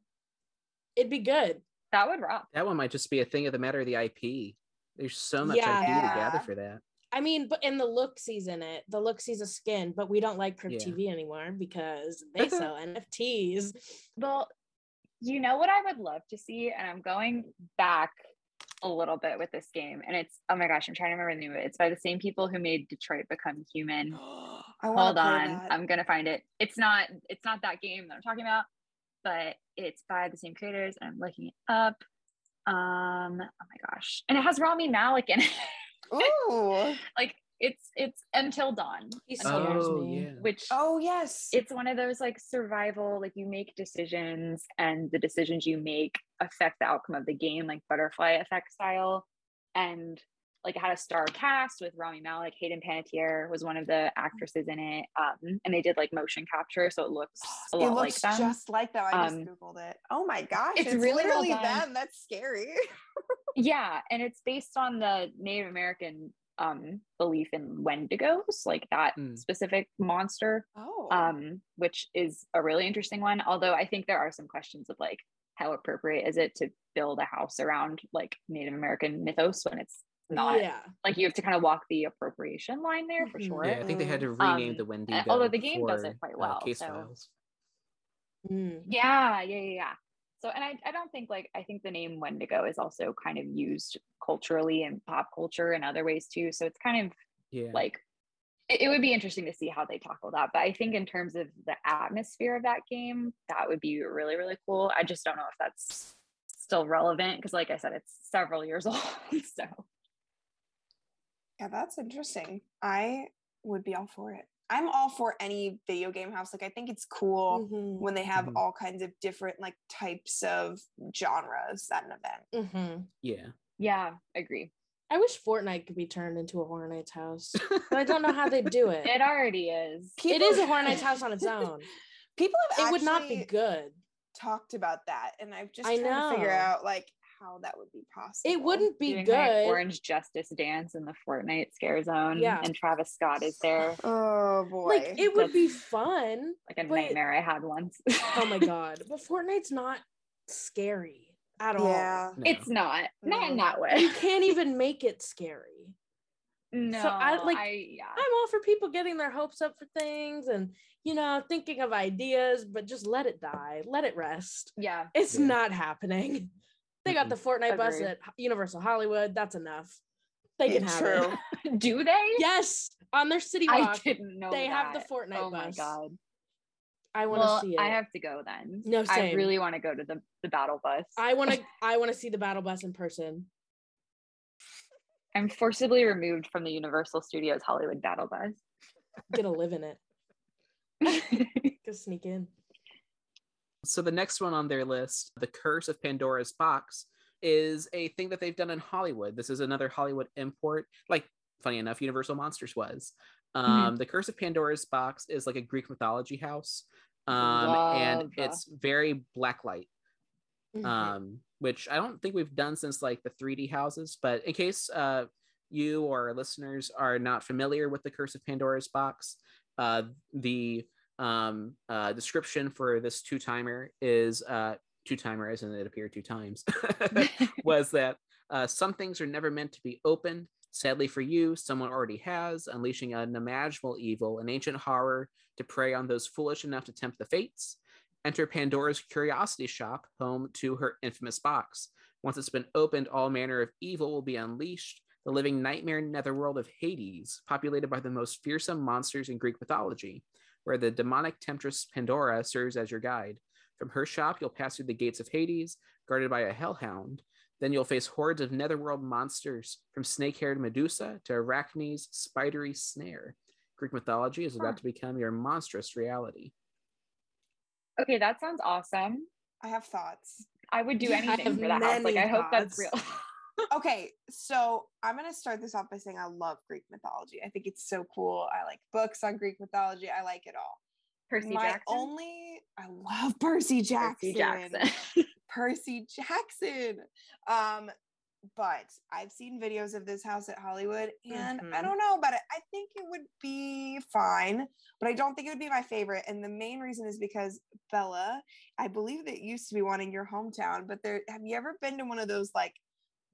It'd be good. that would rock That one might just be a thing of the matter of the IP. There's so much Yeah. IP to gather for that. I mean, but in the look in it the look a skin, but we don't like Crypt Yeah. TV anymore because they sell NFTs. Well, you know what I would love to see, and I'm going back a little bit with this game, and it's oh my gosh, I'm trying to remember the name of it. It's by the same people who made Detroit Become Human. Hold on, that. I'm gonna find it. It's not it's not that game that I'm talking about, but it's by the same creators, and I'm looking it up. Um, oh my gosh, and it has Rami Malek in it. Ooh. like it's it's Until Dawn, He scares Oh, me. yeah. which Oh yes. it's one of those like survival like you make decisions and the decisions you make affect the outcome of the game like butterfly effect style and like it had a star cast with Rami Malek, Hayden Panettiere was one of the actresses in it, um, and they did like motion capture, so it looks a it lot like looks them. just like them. I just Um, googled it. Oh my gosh, it's it's, really well literally done. them. That's scary. yeah, and it's based on the Native American um, belief in Wendigos, like that Mm. specific monster. Oh. um, which is a really interesting one. Although I think there are some questions of like how appropriate is it to build a house around like Native American mythos when it's not Yeah. like you have to kind of walk the appropriation line there for Mhm. sure. Yeah, I think they had to rename Um, the Wendigo. although the game does it quite uh, well, case so- files. Mm. Yeah, yeah, yeah, yeah. So, and I, I don't think like I think the name Wendigo is also kind of used culturally in pop culture and other ways too. So it's kind of Yeah. like it, it would be interesting to see how they tackle that. But I think in terms of the atmosphere of that game, that would be really, really cool. I just don't know if that's still relevant because, like I said, it's several years old. So yeah, that's interesting. I would be all for it. I'm all for any video game house. Like I think it's cool Mhm. when they have Mhm. all kinds of different like types of genres at an event. Mhm. yeah. yeah, agree. I wish Fortnite could be turned into a Horror Nights house, but I don't know how they do it. It already is. It is a Horror Nights house on its own. People have It would not be good. talked about that, and I've just I trying to figure out like how that would be possible. It wouldn't be Doing my good. orange justice dance in the Fortnite scare zone. Yeah. And Travis Scott is there. Oh boy. Like it would be fun. Like a But- nightmare I had once. Oh my god! But Fortnite's not scary at all. yeah. No. It's not. Not in that way. You can't even make it scary. No, I, like, I yeah. I'm all for people getting their hopes up for things and you know thinking of ideas, but just let it die, let it rest. Yeah. It's Yeah. not happening. They got the Fortnite bus at Universal Hollywood. That's enough. They can Yeah, have true. it. Do they? Yes, on their city I didn't know they have the that. Fortnite Oh my bus. god. I want to Well, see it. I have to go then. No, I really want to go to the, the battle bus. I want to. I want to see the battle bus in person. I'm forcibly removed from the Universal Studios Hollywood battle bus. Get to live in it. Go sneak in. So the next one on their list, The Curse of Pandora's Box, is a thing that they've done in Hollywood. This is another Hollywood import. Like, funny enough, Universal Monsters was. Um, The Curse of Pandora's Box is like a Greek mythology house. Um, and it's very blacklight Mhm. um, which I don't think we've done since like the 3D houses. But in case uh, you or listeners are not familiar with the Curse of Pandora's Box, uh, the um, uh, description for this two timer is uh, two timer, as in it appeared two times, was that uh, some things are never meant to be opened. Sadly for you, someone already has, unleashing an unimaginable evil, an ancient horror to prey on those foolish enough to tempt the fates. Enter Pandora's curiosity shop, home to her infamous box. Once it's been opened, all manner of evil will be unleashed. The living nightmare netherworld of Hades, populated by the most fearsome monsters in Greek mythology, where the demonic temptress Pandora serves as your guide. From her shop, you'll pass through the gates of Hades, guarded by a hellhound. Then you'll face hordes of netherworld monsters, from snake haired Medusa to Arachne's spidery snare. Greek mythology is about Huh. to become your monstrous reality. Okay, that sounds awesome. I have thoughts. I would do anything have for that house. Like, I many hope that's real. okay, so I'm gonna start this off by saying I love Greek mythology. I think it's so cool. I like books on Greek mythology. I like it all. Percy My Jackson. only I love Percy Jackson. Percy Jackson. Percy Jackson. Um, but I've seen videos of this house at Hollywood, and I Mhm. don't know about it. I think it would be fine, but I don't think it would be my favorite. And the main reason is because Bella, I believe that used to be one in your hometown, but there have you ever been to one of those like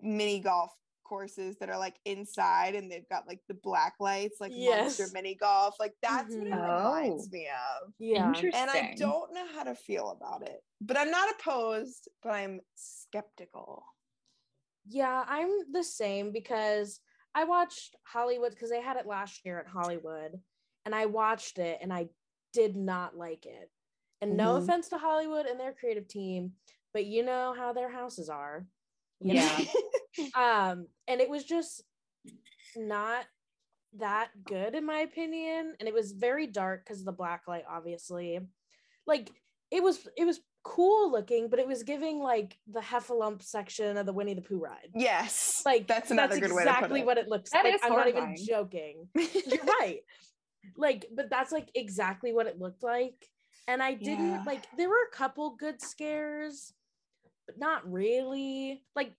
mini golf courses that are like inside and they've got like the black lights, like monster mini golf? Like that's what it reminds Oh. me of Yeah. Interesting. and I don't know how to feel about it. But I'm not opposed, but I'm skeptical. Yeah, I'm the same because I watched Hollywood because they had it last year at Hollywood and I watched it and I did not like it. And no Mhm. offense to Hollywood and their creative team, but you know how their houses are. You know? Yeah. um and it was just not that good in my opinion and it was very dark because of the black light obviously like it was it was cool looking but it was giving like the heffalump section of the winnie the pooh ride yes. like that's another good way to put exactly it. what it looks That like i'm not even joking you're right like but that's like exactly what it looked like and i didn't Yeah. like there were a couple good scares but not really like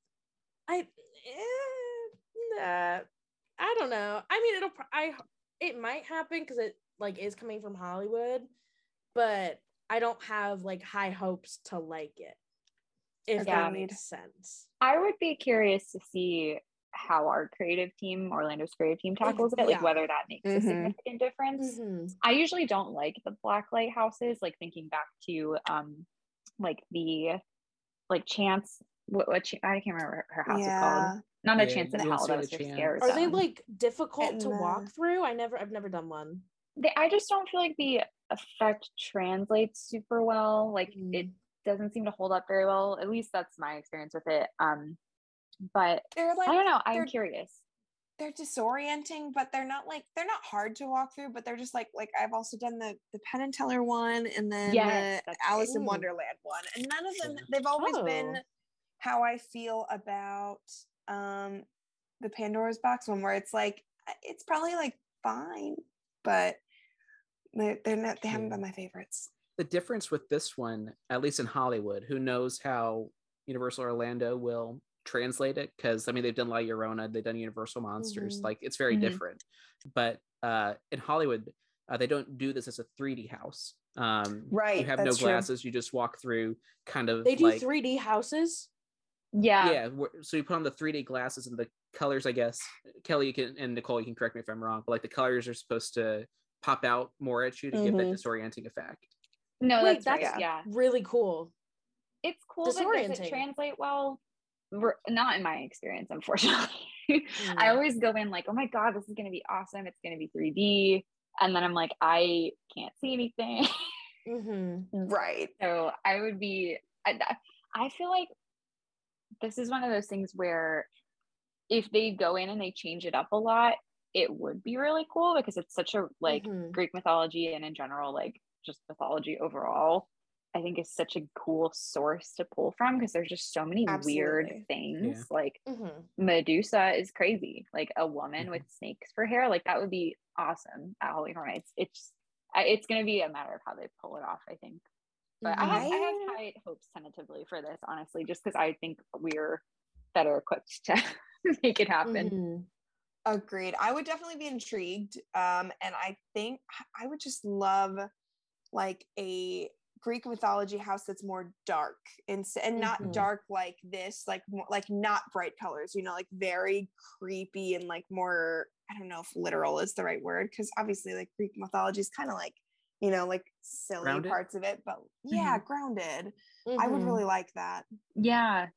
i eh, nah, i don't know i mean it'll i it might happen because it like is coming from hollywood but i don't have like high hopes to like it if that makes sense I would be curious to see how our creative team, Orlando's creative team, tackles it, like whether that makes a Mhm. significant difference. Mhm. I usually don't like the black light houses, like thinking back to um like the like chance what, what Ch- I can't remember her house is yeah. called. Not a chance in hell. see That was her chance. scare Are they like difficult to And, walk uh, through? I never, I've never done one. they, I just don't feel like the effect translates super well. Like Mm. it doesn't seem to hold up very well. At least that's my experience with it. Um, but They're like I don't know. I'm curious. They're disorienting, but they're not like they're not hard to walk through, but they're just like like I've also done the the Penn and Teller one and then Yes, the that's Alice right. in Wonderland one. And none of them they've always been Oh. how I feel about um the Pandora's box one where it's like uh, it's probably like fine, but they're, they're not they haven't been my favorites. the difference with this one, at least in Hollywood, who knows how Universal Orlando will translate it? Because I mean, they've done La Llorona, they've done Universal Monsters, Mhm. like it's very Mhm. different. But uh, in Hollywood, uh, they don't do this as a 3D house. Um, you have no that's true. glasses; you just walk through, kind of They do like 3D houses. Yeah. yeah. So you put on the 3D glasses and the colors. I guess Kelly you can and Nicole, you can correct me if I'm wrong, but like the colors are supposed to pop out more at you to give that Mhm. disorienting effect. No, Wait, that's, that's right. Yeah. really cool. It's cool, but does it translate well? Not in my experience, unfortunately. I always go in like, oh my god, this is gonna be awesome. It's gonna be 3D, and then I'm like, I can't see anything. hmm Right. so I would be. I, I feel like this is one of those things where if they go in and they change it up a lot, it would be really cool because it's such a like Mhm. Greek mythology and in general like just mythology overall I think is such a cool source to pull from because there's just so many weird things. Yeah. Like Mhm. Medusa is crazy. Like a woman Mhm. with snakes for hair, like that would be awesome at Halloween Horror Nights. It's it's gonna be a matter of how they pull it off, I think. But I, have, I have high hopes tentatively for this, honestly, just because I think we're better equipped to make it happen. Mhm. Agreed. I would definitely be intrigued. Um, and I think I would just love like a Greek mythology house that's more dark and and not Mhm. dark like this, like mo- like not bright colors, you know, like very creepy and like more. I don't know if literal is the right word because obviously like Greek mythology is kind of like you know like silly Grounded? parts of it, but yeah, grounded. I would Mhm. really like that. Yeah.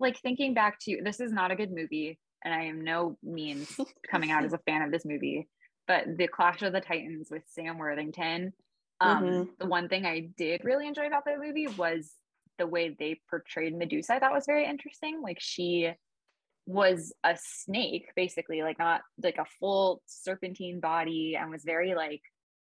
Like thinking back to this is not a good movie, and I am no means coming out as a fan of this movie, but the Clash of the Titans with Sam Worthington. Um, the one thing I did really enjoy about that movie was the way they portrayed Medusa. I thought was very interesting. Like she was a snake, basically, like not like a full serpentine body, and was very like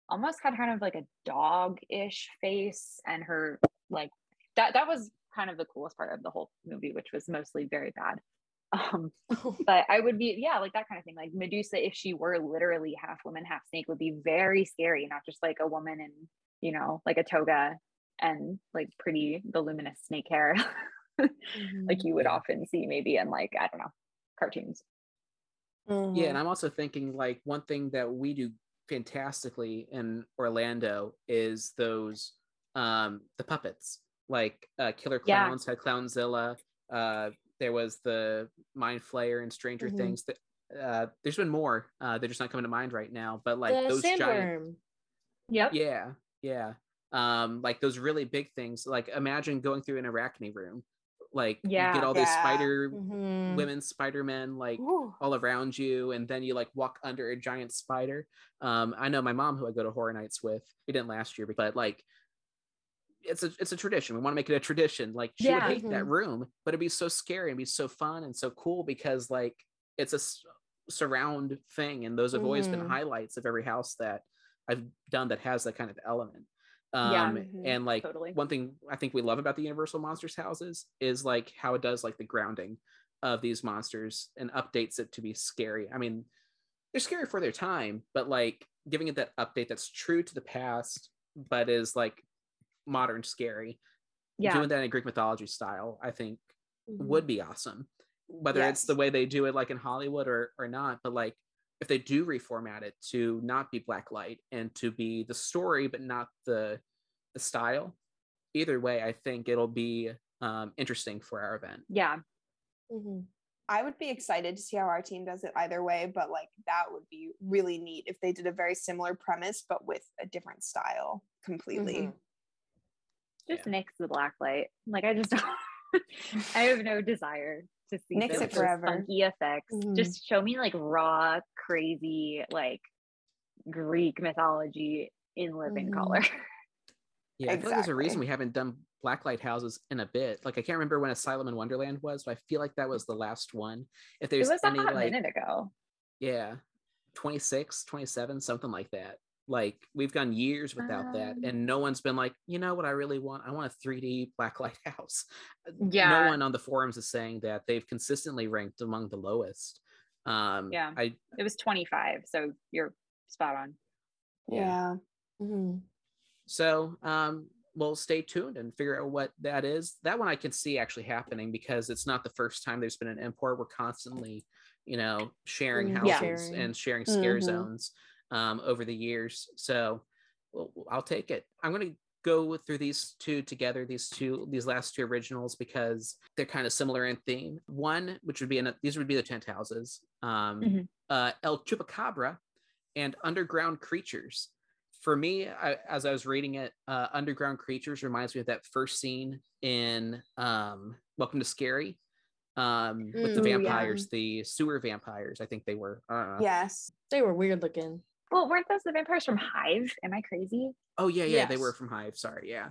almost had kind of like a dog-ish face, and her like that that was kind of the coolest part of the whole movie, which was mostly very bad. Um, but I would be, yeah, like that kind of thing. Like Medusa, if she were literally half woman, half snake, would be very scary, not just like a woman in, you know, like a toga and like pretty voluminous snake hair, like you would often see maybe in like, I don't know, cartoons. Yeah, Mhm. and I'm also thinking like one thing that we do fantastically in Orlando is those um the puppets. Like uh Killer Yeah. Clowns had Clownzilla. Uh there was the Mind Flayer and Stranger Mhm. Things. That uh there's been more. Uh they're just not coming to mind right now. But like the those giant sandworm. Yep. Yeah, yeah. Um, like those really big things. Like imagine going through an arachne room. Like you get all these Yeah. spider Mhm. women spider men like Ooh. all around you and then you like walk under a giant spider um i know my mom who i go to horror nights with we didn't last year but like it's a it's a tradition we want to make it a tradition like she would hate that Mhm. room but it'd be so scary and be so fun and so cool because like it's a s- surround thing and those have always been Mhm. highlights of every house that i've done that has that kind of element Yeah. um Mhm. and like Totally. one thing i think we love about the universal monsters houses is like how it does like the grounding of these monsters and updates it to be scary i mean they're scary for their time but like giving it that update that's true to the past but is like modern scary Yeah. doing that in greek mythology style i think Mhm. would be awesome whether it's the way they do it like in hollywood or or not but like if they do reformat it to not be black light and to be the story but not the the style either way i think it'll be um interesting for our event Yeah. Mhm. I would be excited to see how our team does it either way, but like that would be really neat if they did a very similar premise but with a different style completely. Mhm. Just Yeah. nix the black light. Like I just I have no desire to see Nix those, it forever. funky effects. Mhm. Just show me like raw, crazy, like Greek mythology in living Mhm. color. Yeah, I feel like there's a reason we haven't done blacklight houses in a bit. Like I can't remember when Asylum in Wonderland was, but I feel like that was the last one. If it there's was a any hot like minute ago. yeah, 26, 27, something like that. Like we've gone years without that, Um, and no one's been like, you know what I really want? I want a 3D blacklight house. No one on the forums is saying that they've consistently ranked among the lowest. Um, Yeah. I It was 25, so you're spot on. Yeah. Yeah. Mhm. So um, we'll stay tuned and figure out what that is. That one I can see actually happening because it's not the first time there's been an import. We're constantly, you know, sharing Mm, houses sharing. and sharing scare Mhm. zones um, over the years. So well, I'll take it. I'm going to go through these two together, these two, these last two originals, because they're kind of similar in theme. One, which would be, in these would be the tent houses, um, Mhm. uh, El Chupacabra and Underground Creatures for me I, as i was reading it uh, underground creatures reminds me of that first scene in um, welcome to scary um, with the Mm, yeah. vampires the sewer vampires i think they were I. Yes. They were weird looking. Well, weren't those the vampires from Hive? Am I crazy? oh yeah yeah they were from hive sorry yeah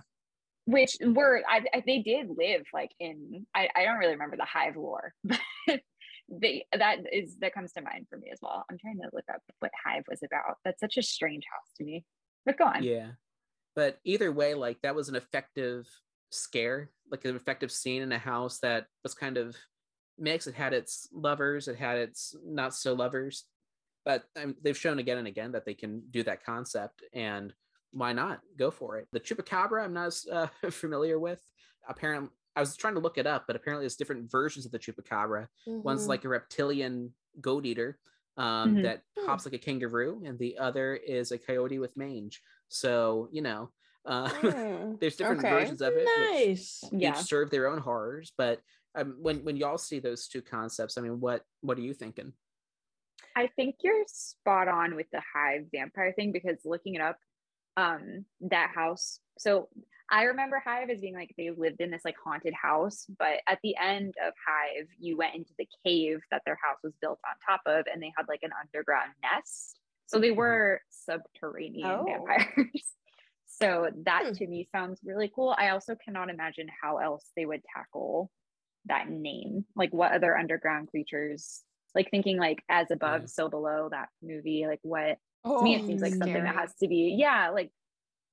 Which were I, I they did live like in I, I don't really remember the Hive lore, but they that is that comes to mind for me as well. I'm trying to look up what Hive was about. That's such a strange house to me. But go on. yeah but either way, like that was an effective scare, like an effective scene in a house that was kind of mixed. It had its lovers, it had its not so lovers, but um, they've shown again and again that they can do that concept, and why not go for it? The chupacabra, I'm not as uh, familiar with. Apparently, I was trying to look it up, but apparently there's different versions of the chupacabra. One's Mhm. like a reptilian goat eater um, Mhm. that Hmm. hops like a kangaroo, and the other is a coyote with mange. So you know, uh, Mm, there's different okay. versions of it. which. Yeah. Each serve their own horrors, but um, when when y'all see those two concepts, I mean, what what are you thinking? I think you're spot on with the hive vampire thing because looking it up, um, that house. So I remember Hive as being like they lived in this like haunted house, but at the end of Hive, you went into the cave that their house was built on top of, and they had like an underground nest. So they were subterranean Oh. vampires. so that Hmm. to me sounds really cool. I also cannot imagine how else they would tackle that name. Like what other underground creatures like thinking like as above, Yeah. so below that movie, like what Oh, to me it seems like something that has to be, yeah, like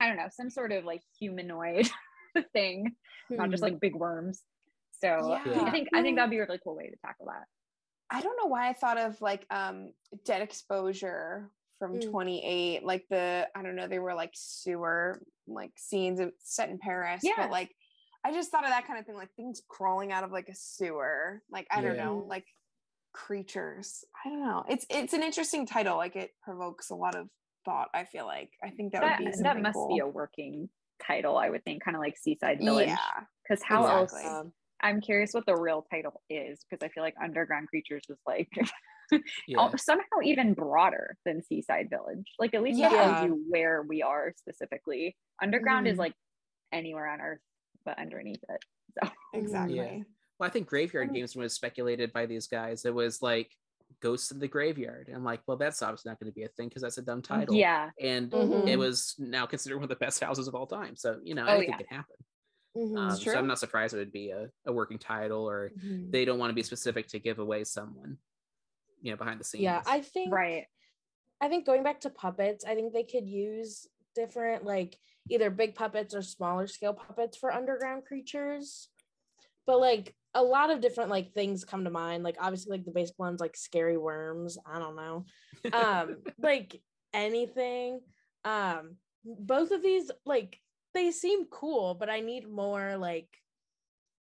I don't know, some sort of like humanoid thing, not just Hmm. like big worms. So I think I think that'd be a really cool way to tackle that. I don't know why I thought of like um Dead Exposure from Mm. 28, like the I don't know, they were like sewer like scenes of- set in Paris, Yeah. but like I just thought of that kind of thing, like things crawling out of like a sewer, like I don't know, like creatures. I don't know. It's it's an interesting title. Like it provokes a lot of thought. I feel like I think that, That would be that must cool. be a working title, I would think, kind of like Seaside Village. yeah. Because how else. Um, I'm curious what the real title is because I feel like Underground Creatures is like Yeah, somehow even broader than Seaside Village. Like at least that Yeah. tells you where we are specifically. Underground is Mhm. like anywhere on Earth, but underneath it. So Exactly. Well, I think Graveyard Um, Games was speculated by these guys. It was like Ghosts in the Graveyard. I'm like, well, that's obviously not going to be a thing because that's a dumb title. yeah, and Mhm. it was now considered one of the best houses of all time. So you know, Oh, anything yeah. can happen. mhm. Um, so I'm not surprised it would be a, a working title, or Mhm. they don't want to be specific to give away someone, you know, behind the scenes. Yeah, I think right. I think going back to puppets, I think they could use different like either big puppets or smaller scale puppets for underground creatures. But like a lot of different like things come to mind. Like obviously like the basic ones like scary worms, I don't know. Um like anything. Um both of these like they seem cool, but I need more like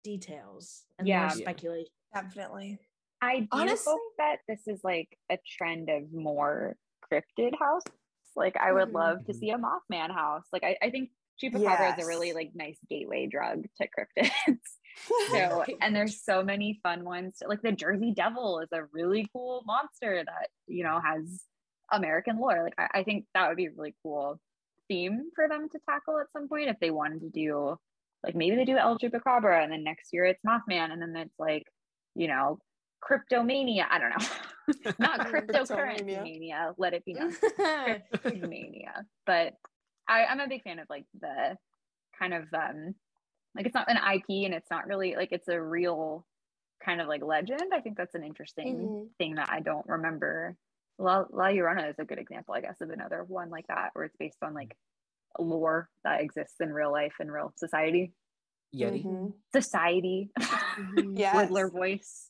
details and Yeah. more Yeah. speculation. Definitely. I do Honestly- hope that this is like a trend of more cryptid house. Like I would Mhm. love to see a Mothman house. Like I, I think Chupacabra is a really like nice gateway drug to cryptids. so and there's so many fun ones. Like the Jersey Devil is a really cool monster that you know has American lore. Like I, I think that would be a really cool theme for them to tackle at some point if they wanted to do like maybe they do El Chupacabra and then next year it's Mothman and then it's like you know cryptomania. I don't know, not cryptocurrency mania. Let it be known mania but I, i'm a big fan of like the kind of um like it's not an ip and it's not really like it's a real kind of like legend i think that's an interesting Mhm. thing that i don't remember la, la llorona is a good example i guess of another one like that where it's based on like lore that exists in real life and real society Yeti. Mhm. society. Yes. riddler voice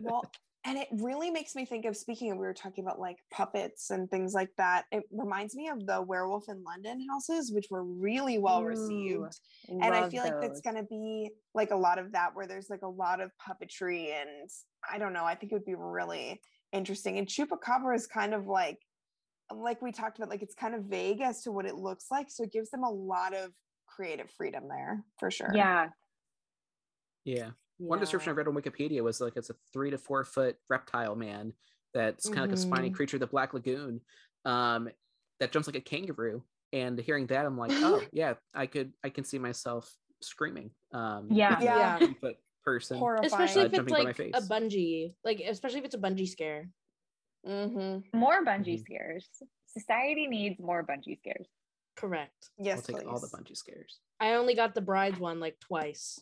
well and it really makes me think of speaking of we were talking about like puppets and things like that it reminds me of the werewolf in london houses which were really well Ooh, received and i love feel like that's going to be like a lot of that where there's like a lot of puppetry and i don't know i think it would be really interesting and chupacabra is kind of like like we talked about like it's kind of vague as to what it looks like so it gives them a lot of creative freedom there for sure. Yeah. Yeah. One Yeah. description I read on Wikipedia was like it's a three to four foot reptile man that's kind of like a spiny Mhm. creature of the Black Lagoon um, that jumps like a kangaroo. And hearing that, I'm like, oh yeah, I could I can see myself screaming. Um, Yeah. Yeah. three foot person. horrifying Especially Uh, if it's jumping by my like a bungee, like especially if it's a bungee scare. mm-hmm. more bungee Mhm. scares society needs more bungee scares Correct. yes I'll take please. all the bungee scares. I only got the bride's one like twice.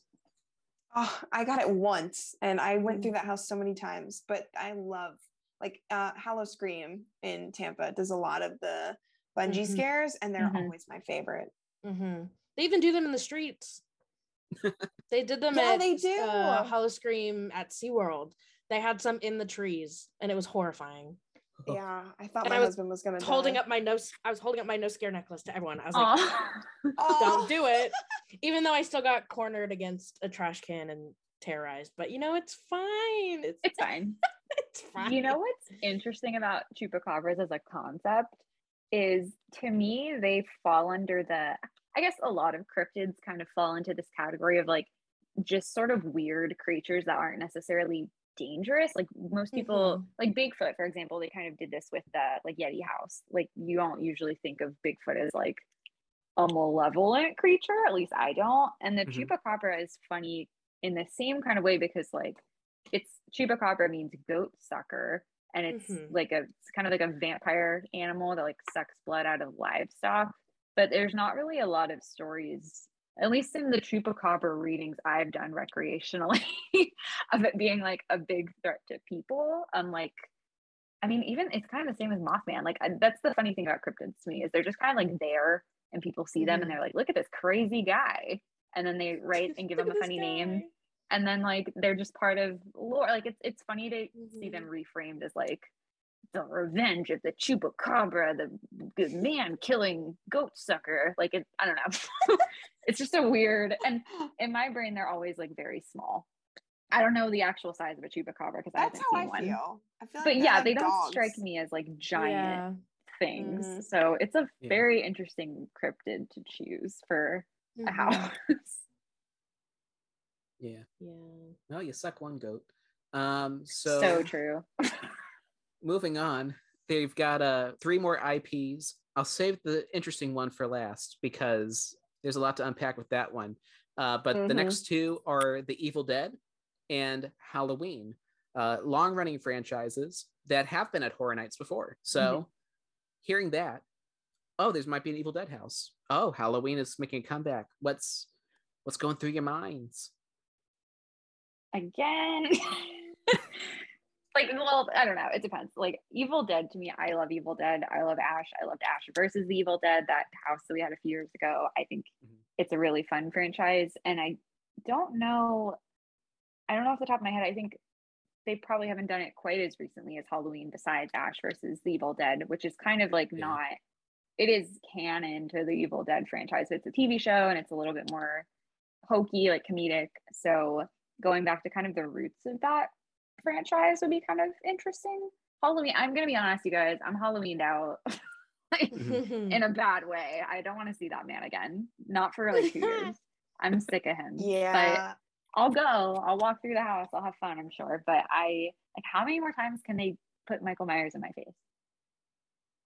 Oh, I got it once and I went Mm. through that house so many times, but I love like uh Howl-O-Scream in Tampa does a lot of the bungee Mhm. scares and they're Mhm. always my favorite. hmm They even do them in the streets. they did them Yeah, at they do. uh, Howl-O-Scream at SeaWorld. They had some in the trees and it was horrifying. Oh. Yeah, I thought And my I was husband was gonna Holding die. up my nose, I was holding up my no scare necklace to everyone. I was like, don't do it. Even though I still got cornered against a trash can and terrorized, but you know, it's fine. It's It's fine. it's fine. You know what's interesting about chupacabras as a concept is to me they fall under the I guess a lot of cryptids kind of fall into this category of like just sort of weird creatures that aren't necessarily dangerous. Like most people like Bigfoot, for example, they kind of did this with the like Yeti house. Like you don't usually think of Bigfoot as like a malevolent creature, at least I don't. And the Mhm. chupacabra is funny in the same kind of way because like it's chupacabra means goat sucker and it's Mhm. like a it's kind of like a vampire animal that like sucks blood out of livestock but there's not really a lot of stories at least in the chupacabra readings i've done recreationally of it being like a big threat to people I'm unlike i mean even it's kind of the same as mothman like I, that's the funny thing about cryptids to me is they're just kind of like there and people see them and they're like look at this crazy guy and then they write and give him a funny name and then like they're just part of lore like it's it's funny to see them reframed as like the revenge of the chupacabra the good man killing goat sucker like it i don't know it's just a weird and in my brain they're always like very small i don't know the actual size of a chupacabra because i haven't seen I one feel. I feel like but yeah like they don't dogs. strike me as like giant Yeah. things Mhm. so it's a Yeah. very interesting cryptid to choose for a Mhm. house Yeah. Yeah. Well, you suck one goat. Um. So, so true moving on, they've got uh three more IPs. I'll save the interesting one for last because there's a lot to unpack with that one. Uh, but the Mhm. next two are The Evil Dead and Halloween, uh, long running franchises that have been at Horror Nights before. So, hearing that, oh, there's might be an Evil Dead house. Oh, Halloween is making a comeback. What's what's going through your minds? again. like, well, I don't know. It depends. Like, Evil Dead to me, I love Evil Dead. I love Ash. I loved Ash versus the Evil Dead, that house that we had a few years ago. I think Mhm. it's a really fun franchise. And I don't know, I don't know off the top of my head. I think they probably haven't done it quite as recently as Halloween besides Ash versus the Evil Dead, which is kind of like Yeah. not, it is canon to the Evil Dead franchise. It's a TV show and it's a little bit more hokey, like comedic. So going back to kind of the roots of that franchise would be kind of interesting. Halloween, I'm gonna be honest, you guys, I'm Halloweened out like, Mm-hmm. in a bad way. I don't want to see that man again. Not for like two years. I'm sick of him. Yeah. But Yeah. I'll go. I'll walk through the house. I'll have fun, I'm sure. But I like how many more times can they put Michael Myers in my face?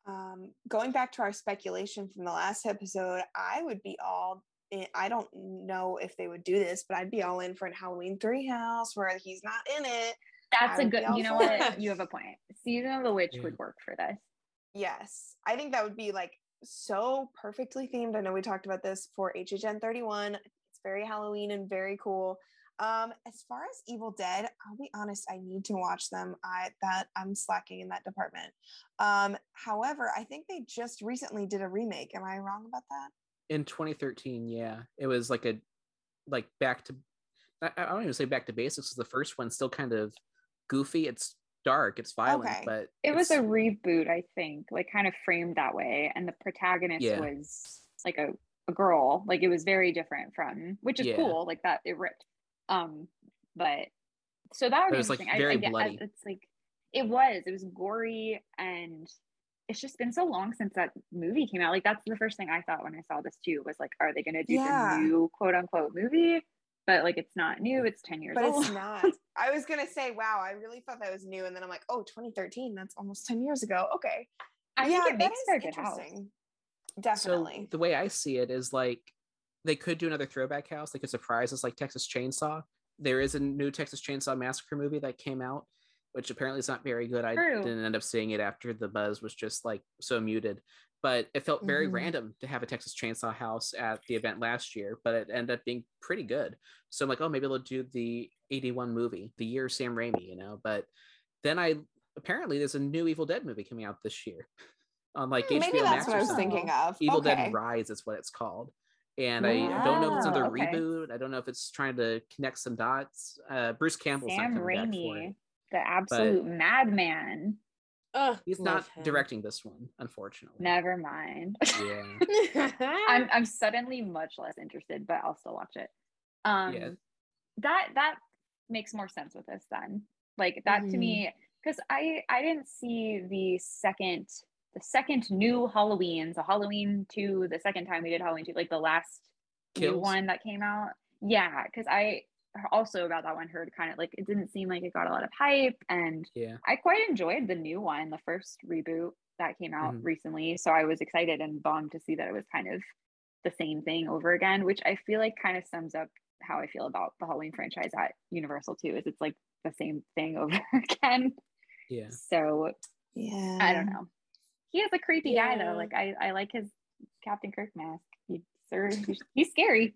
um, going back to our speculation from the last episode, I would be all in, I don't know if they would do this, but I'd be all in for an Halloween three house where he's not in it. That's a good you know what? You have a point. Season of the Witch Yeah. would work for this. Yes, I think that would be like so perfectly themed. I know we talked about this for HHN 31. It's very Halloween and very cool. Um, as far as Evil Dead, I'll be honest, I need to watch them. I that I'm slacking in that department. Um, however, I think they just recently did a remake. Am I wrong about that? in 2013 yeah it was like a like back to i, I don't even say back to basics. the first one still kind of goofy it's dark it's violent Okay. but It was a reboot, I think, like kind of framed that way. And the protagonist Yeah. was like a, a girl. Like it was very different from which is Yeah. cool, like that it ripped. Um, but so that would It be was, like, interesting. I- very I, get- I- bloody. it's like it was, it was gory and it's just been so long since that movie came out. Like that's the first thing I thought when I saw this too was like, are they gonna do Yeah. the new quote unquote movie? But like it's not new, it's 10 years But old. it's not. I was gonna say, wow, I really thought that was new, and then I'm like, oh, 2013. That's almost 10 years ago. Okay. I yeah, think it that makes is for a house. interesting. so Definitely. the way i see it is like they could do another throwback house they could surprise us like texas chainsaw there is a new texas chainsaw massacre movie that came out which apparently is not very good i True. didn't end up seeing it after the buzz was just like so muted but it felt very Mhm. random to have a texas chainsaw house at the event last year but it ended up being pretty good so i'm like oh maybe they'll do the 81 movie the year sam raimi you know but then i apparently there's a new evil dead movie coming out this year on like Hmm, hbo Maybe that's Max what I was something. thinking of. Evil okay. Dead Rise is what it's called. And I don't know if it's another okay. reboot. I don't know if it's trying to connect some dots. Uh, Bruce Campbell's Sam not coming back for Raimi, the absolute madman. Ugh, He's not him. directing this one, unfortunately. Never mind. Yeah. I'm I'm suddenly much less interested, but I'll still watch it. Um Yeah. that that makes more sense with this then. Like that to Mhm. me because I I didn't see the second the second new Halloween, so Halloween 2, the second time we did Halloween 2, like the last new one that came out. Yeah, because I also about that one heard kind of like it didn't seem like it got a lot of hype and Yeah. I quite enjoyed the new one, the first reboot that came out Mhm. recently. So I was excited and bummed to see that it was kind of the same thing over again, which I feel like kind of sums up how I feel about the Halloween franchise at Universal too. Is it's like the same thing over again. Yeah. So Yeah. I don't know. He is a creepy guy though. Like I, I like his Captain Kirk mask. He, sir, he's, he's scary.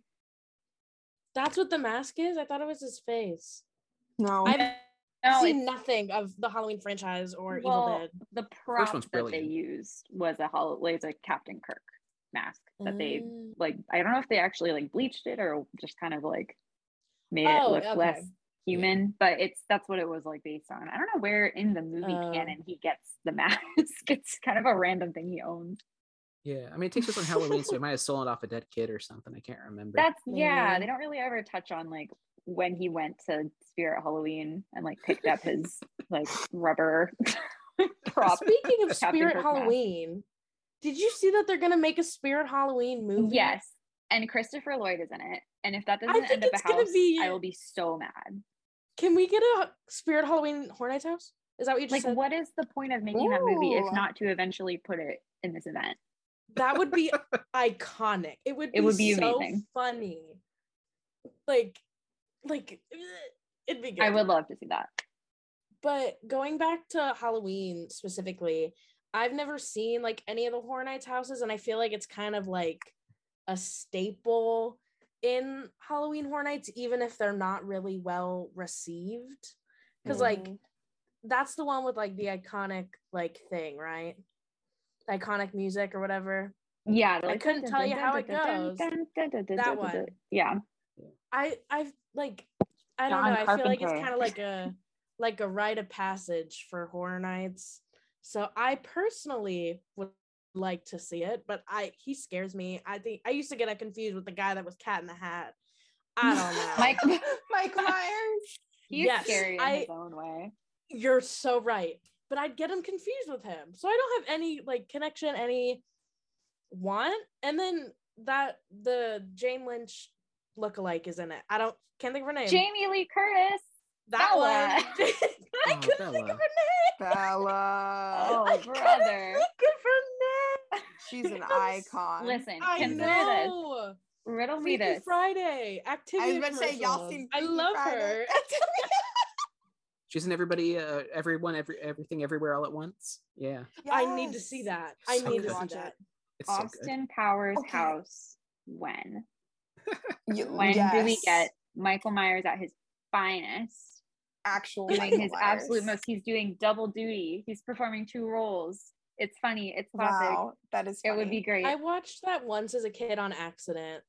That's what the mask is. I thought it was his face. No. I've No, seen it's- nothing of the Halloween franchise or Evil well, Dead. the prop one's that they used was a Hall- was a Captain Kirk mask that they Mm. like I don't know if they actually like bleached it or just kind of like made Oh, it look okay. less human, but it's that's what it was like based on. I don't know where in the movie Oh. canon he gets the mask. it's kind of a random thing he owns. Yeah. I mean, it takes place on Halloween, so it might have stolen it off a dead kid or something. I can't remember. That's yeah, Maybe. they don't really ever touch on like when he went to Spirit Halloween and like picked up his like rubber prop. Speaking of Captain Spirit Kirk mask. Halloween, did you see that they're gonna make a Spirit Halloween movie? Yes. And Christopher Lloyd is in it. And if that doesn't think end up it's a gonna house, be- I will be so mad. Can we get a Spirit Halloween Horror Nights house? Is that what you just Like, said? what is the point of making that movie if not to eventually put it in this event? That would be iconic. It would. It would be so amazing. Funny. Like, like it'd be good. I would love to see that. But going back to Halloween specifically, I've never seen like any of the Horror Nights houses, and I feel like it's kind of like a staple in Halloween Horror Nights, even if they're not really well received. Because like Mhm. that's the one with like the iconic like thing, right? Iconic music or whatever. Yeah. I couldn't tell you how it goes. That one. Yeah. I I've like I don't John know. I feel like it's kind of like a like a rite of passage for horror nights. So I personally would like to see it, but I he scares me. I think I used to get confused with the guy that was Cat in the Hat. I don't know. Mike, Mike Myers. he's Yes, scary in I- his own way. You're so right. But I'd get him confused with him. So I don't have any like connection, any want. And then that the Jane Lynch lookalike is in it. I don't can't think of her name. Jamie Lee Curtis. that Bella. one. I Oh, couldn't think of her name. Bella. Oh, I couldn't brother. think of her name. She's an icon. Listen, I consider know. this. Riddle me this. Friday activity. I was about to say, y'all commercials. seen I love Friday? her. She's in everybody, uh, everyone, every everything, everywhere, all at once. Yeah, I need to see Yes. that. I So need good. to Watch that. it. it's so. Austin Powers Okay. house. When? You- When do we get Michael Myers at his finest? actual Doing Michael his absolute most. He's doing double duty. He's performing two roles. It's funny. It's classic. Wow, that is. It would be great. I watched that once as a kid on accident.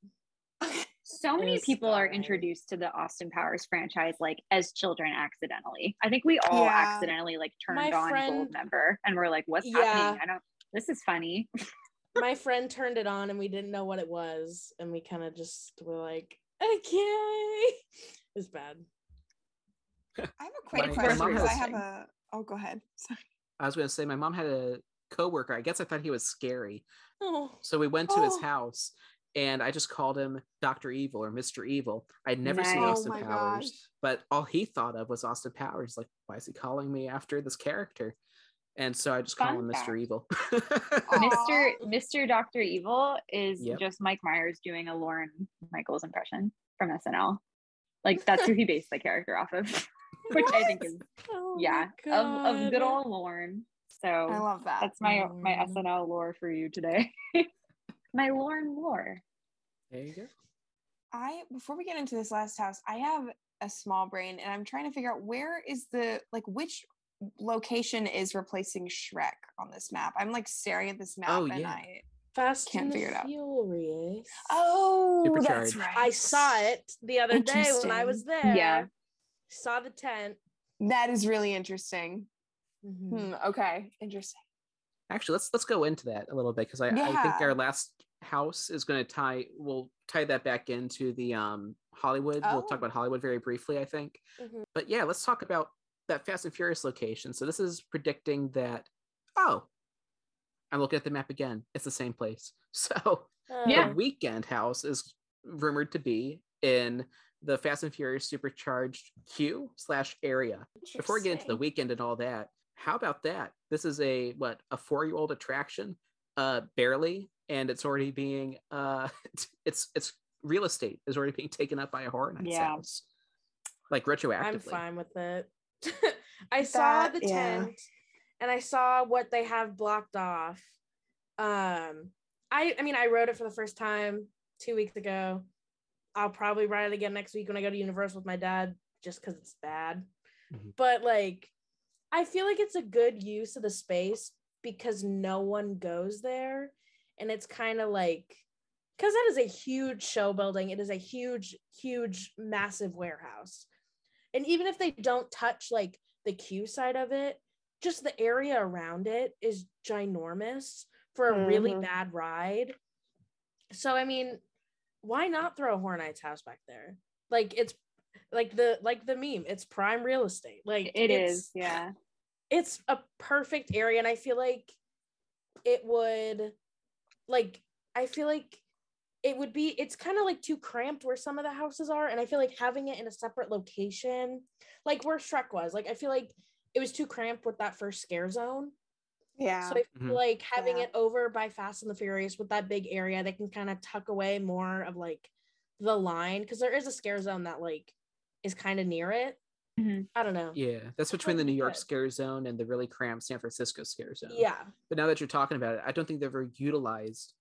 So many people are introduced to the Austin Powers franchise like as children accidentally. I think we all Yeah. accidentally like turned My on friend- Goldmember and we're like, what's Yeah. happening? I don't this is funny. My friend turned it on and we didn't know what it was, and we kind of just were like, okay. It's bad. I have a quick My- my question mom because I have a. Oh, go ahead. Sorry. I was gonna say my mom had a coworker. I guess I thought he was scary, Oh, so we went to his Oh. house, and I just called him Doctor Evil or Mister Evil. I'd never seen Nice. Oh Austin my Powers, gosh. but all he thought of was Austin Powers. Like, why is he calling me after this character? And so I just call Fun him Mister. Evil. Mr. Mr. Doctor Evil is Yep. just Mike Myers doing a Lorne Michaels impression from SNL. Like that's who he based the character off of, which I think is oh yeah of, of good old Lorne. So I love that. that's my my mm. SNL lore for you today. my Lorne lore. there you go. I before we get into this last house, I have a small brain and I'm trying to figure out where is the like which location is replacing Shrek on this map. I'm like staring at this map Oh, and yeah. I Fast Can't and the figure it out. Furious. Oh, that's right. I saw it the other day when I was there. Yeah. Saw the tent. That is really interesting. Mhm. Hmm, okay, interesting. Actually, let's let's go into that a little bit because I, I think our last house is going to tie. We'll tie that back into the um Hollywood. We'll Oh. talk about Hollywood very briefly, I think. Mhm. But yeah, let's talk about that Fast and Furious location. So this is predicting that. Oh, I'm looking at the map again. It's the same place. So Yeah. the Weeknd house is rumored to be in the Fast and Furious supercharged queue slash area. Before we get into the Weeknd and all that, how about that? This is a what a four year old attraction, uh, barely, and it's already being uh, it's it's real estate is already being taken up by a horror nights Yeah. house, like retroactively. I'm fine with it. I saw the yeah. tent and I saw what they have blocked off. Um I I mean I wrote it for the first time 2 weeks ago. I'll probably write it again next week when I go to Universal with my dad just cuz it's bad. Mhm. But like I feel like it's a good use of the space because no one goes there. And it's kind of like because that is a huge show building. It is a huge huge massive warehouse. And even if they don't touch like the queue side of it just the area around it is ginormous for a really Mhm. bad ride. So i mean why not throw a horror nights house back there? Like it's like the like the meme it's prime real estate like it's, yeah. it's a perfect area and i feel like it would like i feel like it would be it's kind of like too cramped where some of the houses are and i feel like having it in a separate location like where shrek was like i feel like it was too cramped with that first scare zone Yeah. so i feel Mhm. like having Yeah. it over by fast and the furious with that big area they can kind of tuck away more of like the line because there is a scare zone that like is kind of near it Mhm. i don't know Yeah, that's between the New York Good. scare zone and the really cramped San Francisco scare zone. yeah But now that you're talking about it, I don't think they've ever utilized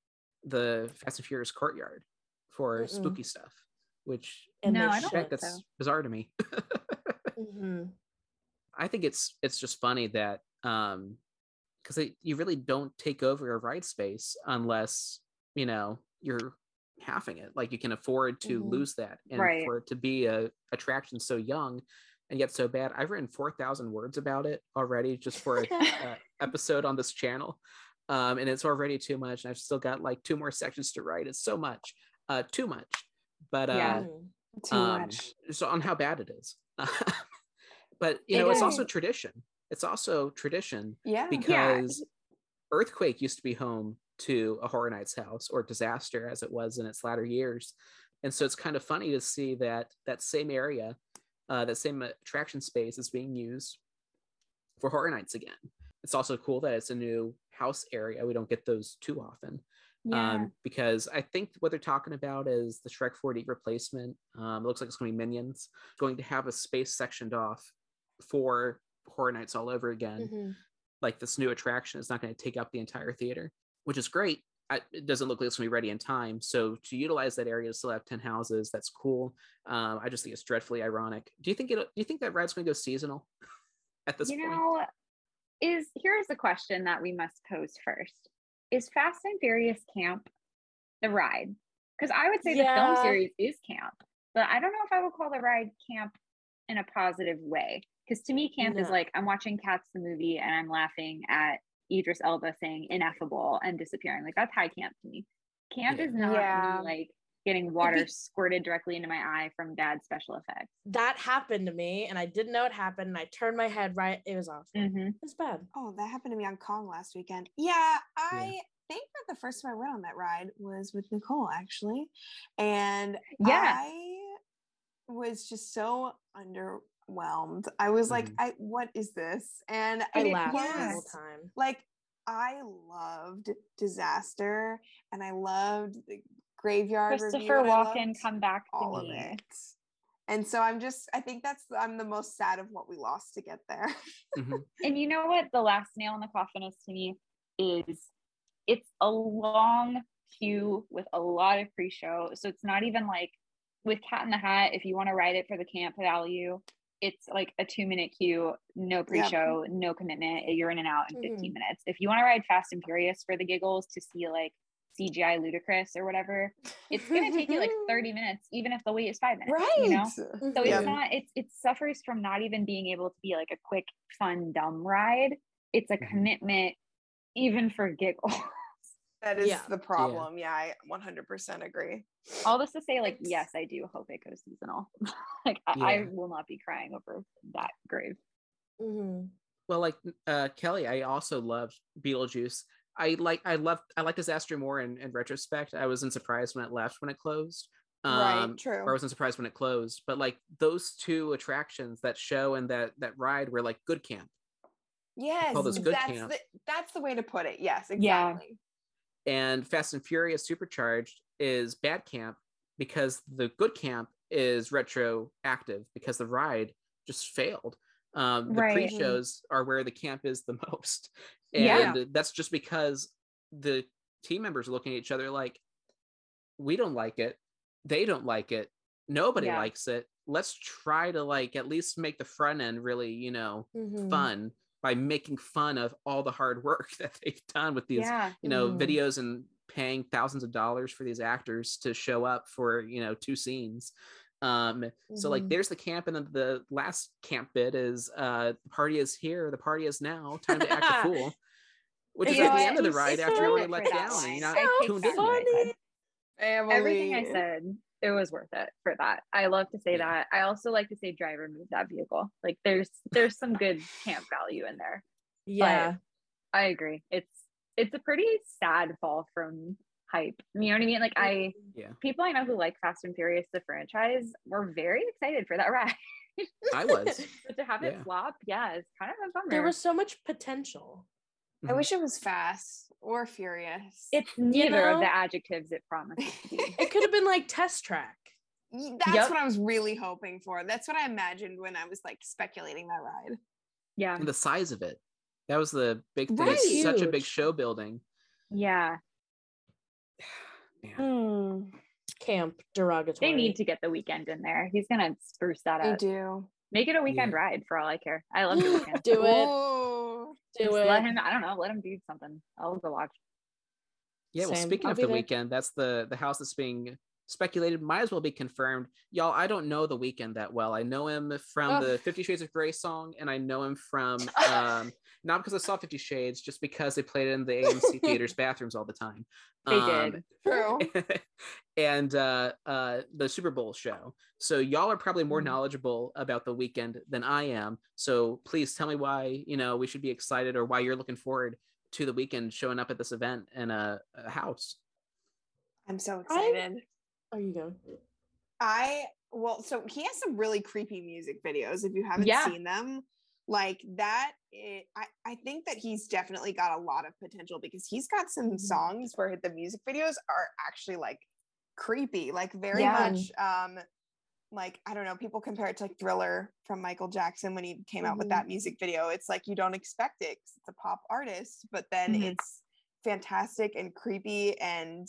the Fast and Furious courtyard for Mm-mm. spooky stuff, which and No, I don't heck, think that's so. bizarre to me. Mhm. I think it's it's just funny that um because you really don't take over a ride space unless you know you're halving it. Like you can afford to Mhm. lose that, and Right. for it to be a attraction so young and yet so bad. I've written four thousand words about it already just for a, a episode on this channel, um, and it's already too much. And I've still got like two more sections to write. It's so much, uh, too much. But uh, Yeah. Too um, much. so on how bad it is. but you It know, it's also tradition. It's also tradition Yeah. because Earthquake used to be home to a Horror Nights house or Disaster as it was in its latter years. And so it's kind of funny to see that that same area, uh, that same attraction space is being used for Horror Nights again. It's also cool that it's a new house area. We don't get those too often Yeah. um, because I think what they're talking about is the Shrek 4D replacement. Um, it looks like it's going to be Minions, going to have a space sectioned off for Horror Nights all over again. Mhm. Like this new attraction is not going to take up the entire theater, which is great. I, it doesn't look like it's going to be ready in time. So to utilize that area to still have 10 houses, that's cool. Um, I just think it's dreadfully ironic. Do you think it? Do you think that ride's going to go seasonal at this you point? know, is here's the question that we must pose first. Is Fast and Furious camp the ride? Because I would say the film series is camp, but I don't know if I would call the ride camp in a positive way. Because to me, camp is like I'm watching Cats the movie and I'm laughing at Idris Elba saying ineffable and disappearing. Like that's high camp to me. Camp Yeah. is not Yeah. me, like getting water be- squirted directly into my eye from dad's special effects. that happened to me and I didn't know it happened and I turned my head right. It was awful. Mhm. It's bad. Oh, that happened to me on Kong last weekend. Yeah, I think that the first time I went on that ride was with Nicole actually, and Yeah. I was just so underwhelmed. I was like, Mhm. I what is this? And I it laughed the was- whole time. like I loved Disaster, and I loved the Graveyard. Christopher and Walken, come back to all of it. And so I'm just, I think that's, I'm the most sad of what we lost to get there. Mhm. And you know what the last nail in the coffin is to me is it's a long queue with a lot of pre-show. So it's not even like with Cat in the Hat, if you want to ride it for the camp value, it's like a two minute queue, no pre-show, no commitment. You're in and out in 15 Mhm. minutes. If you want to ride Fast and Furious for the giggles to see like CGI ludicrous or whatever, it's gonna take you like 30 minutes, even if the wait is five minutes. Right. You know? So Yeah. it's not it's it suffers from not even being able to be like a quick, fun, dumb ride. It's a Mhm. commitment even for giggles. That is Yeah. the problem. Yeah. I 100% agree. All this to say, like, It's- yes, I do hope it goes seasonal. like I, I will not be crying over that grave. Mhm. Well, like uh, Kelly, I also loved Beetlejuice. I like I love, I like Disaster more in, in retrospect. I wasn't surprised when it left when it closed. Right, Um, true. Or I wasn't surprised when it closed. But like those two attractions, that show and that that ride were like good camp. Yes. good that's camp. the that's the way to put it. Yes, Yeah. And Fast and Furious Supercharged is bad camp because the good camp is retroactive because the ride just failed. Um, the Right. pre-shows are where the camp is the most, and Yeah. that's just because the team members are looking at each other like, we don't like it, they don't like it, nobody Yeah. likes it. Let's try to like at least make the front end really, you know, Mhm. fun by making fun of all the hard work that they've done with these Yeah. you know Mhm. videos and paying thousands of dollars for these actors to show up for you know two scenes um so like Mhm. there's the camp and then the last camp bit is uh the party is here the party is now time to act a fool which is You at know the what? end of the ride after you're already let down and you're line. not I tuned back in what I yet. said. Family. Everything I said, it was worth it for that. I love to say Yeah. that. I also like to say driver move that vehicle. Like there's there's some good camp value in there. Yeah. I agree. It's it's a pretty sad fall from hype. You know what I mean? Like I yeah people I know who like Fast and Furious the franchise were very excited for that ride. i was but to have it Yeah. flop, yeah, it's kind of a bummer. There was so much potential. I wish it was fast or furious. it's neither of know? the adjectives it promises to be. It could have been like test track. That's Yep. what I was really hoping for. That's what I imagined when I was like speculating that ride. yeah. and the size of it that was the big thing Right. it's such a big show building Yeah. Man. Hmm. Camp derogatory. They need to get the Weeknd in there. He's gonna spruce that I up. do. Make it a Weeknd Yeah. ride for all I care. I love the Weeknd. do it. Ooh. Do Just it. let him. I don't know. Let him do something. I'll go watch. Yeah, well, speaking I'll of the there. Weeknd, that's the the house that's being speculated. Might as well be confirmed, y'all. I don't know the Weeknd that well. I know him from Oh. the Fifty Shades of Grey song, and I know him from um, not because I saw Fifty Shades, just because they played it in the AMC theaters bathrooms all the time. They Um, did. True. and uh, uh, the Super Bowl show. So y'all are probably more Mhm. knowledgeable about the Weeknd than I am. So please tell me why you know we should be excited or why you're looking forward to the Weeknd showing up at this event in a, a house. I'm so I- excited. Are you going? I well, so he has some really creepy music videos. If you haven't Yeah. seen them, like that, it, I I think that he's definitely got a lot of potential because he's got some Mhm. songs where the music videos are actually like creepy, like very Yeah. much um like I don't know, people compare it to like Thriller from Michael Jackson when he came out with Mhm. that music video. It's like you don't expect it 'cause it's a pop artist, but then Mhm. it's fantastic and creepy and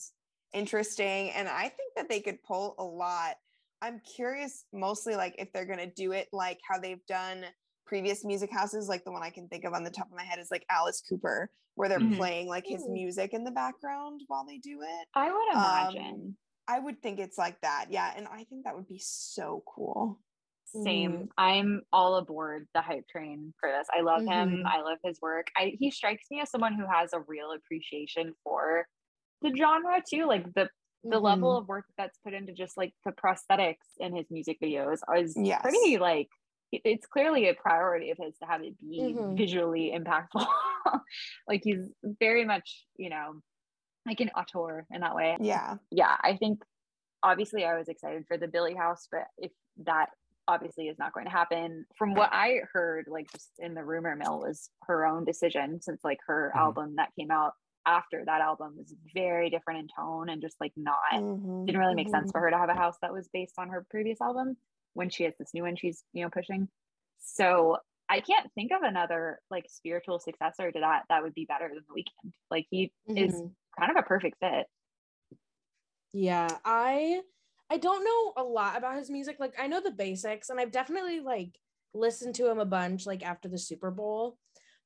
interesting. And I think that they could pull a lot. I'm curious mostly like if they're gonna do it like how they've done previous music houses, like the one I can think of on the top of my head is like Alice Cooper, where they're Mhm. playing like his music in the background while they do it. I would Um, imagine. I would think it's like that. Yeah. And I think that would be so cool. Same. I'm all aboard the hype train for this. I love him. Mhm. I love his work. I he strikes me as someone who has a real appreciation for the genre too. Like the the level Mhm. of work that's put into just like the prosthetics in his music videos is Yes. pretty like it- it's clearly a priority of his to have it be Mhm. visually impactful. like he's very much, you know, like an auteur in that way Yeah. yeah, I think obviously I was excited for the Billie House, but if that obviously is not going to happen, from what I heard, like just in the rumor mill, was her own decision since like her Mhm. album that came out after that album was very different in tone and just like not Mhm. didn't really make sense for her to have a house that was based on her previous album when she has this new one she's you know pushing. So I can't think of another like spiritual successor to that that would be better than the Weeknd. Like he is Mhm. kind of a perfect fit. Yeah, I I don't know a lot about his music. Like I know the basics and I've definitely like listened to him a bunch like after the Super Bowl.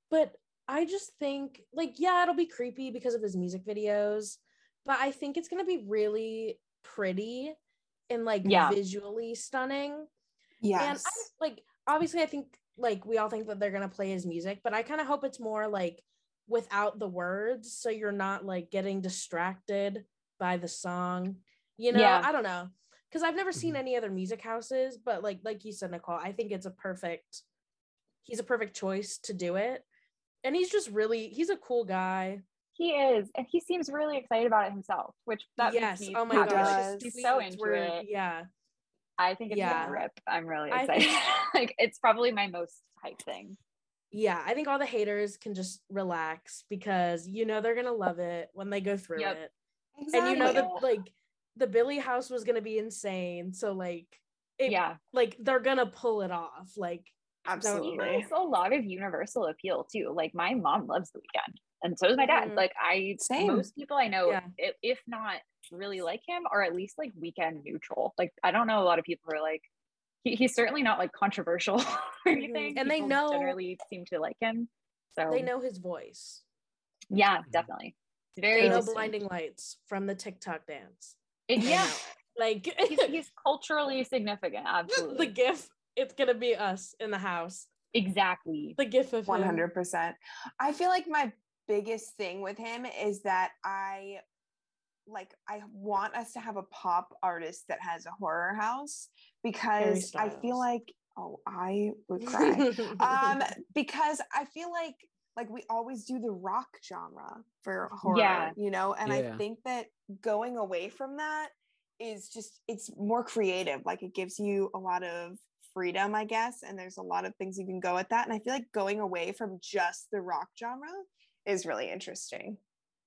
But I just think like yeah, it'll be creepy because of his music videos, but I think it's gonna be really pretty and like Yeah. visually stunning. Yeah. And I like obviously I think like we all think that they're gonna play his music, but I kind of hope it's more like without the words, so you're not like getting distracted by the song. You know, Yeah. I don't know. Because I've never Mm-hmm. seen any other music houses, but like like you said, Nicole, I think it's a perfect he's a perfect choice to do it. And he's just really he's a cool guy. He is, and he seems really excited about it himself, which that yes. makes me Oh my happy. gosh. He's so into were- it. Yeah. I think it's Yeah. gonna rip. I'm really excited. think- like it's probably my most hyped thing. Yeah. I think all the haters can just relax because you know they're gonna love it when they go through Yep. it. And you know Exactly. that like the Billie house was gonna be insane. So like it, yeah, like they're gonna pull it off. Like he Absolutely. has a lot of universal appeal too. Like my mom loves the Weeknd, and so is my dad. Mhm. Like I, Same. most people I know, Yeah. i- if not really like him, or at least like Weeknd neutral. Like I don't know a lot of people who are like. He, he's certainly not like controversial or mm-hmm. anything. And they know- generally seem to like him. So they know his voice. yeah, mm-hmm. definitely. It's very They know distinct. blinding lights from the TikTok dance. Eh, it- yeah. Like he's, he's culturally significant. Absolutely. the gif, it's gonna be us in the house. exactly. The gif of One him. hundred percent. I feel like my biggest thing with him is that I like I want us to have a pop artist that has a horror house because I feel like oh I would cry. um because I feel like like we always do the rock genre for horror, Yeah. you know, and Yeah. I think that going away from that is just it's more creative. Like it gives you a lot of freedom, I guess, and there's a lot of things you can go at that. And I feel like going away from just the rock genre is really interesting.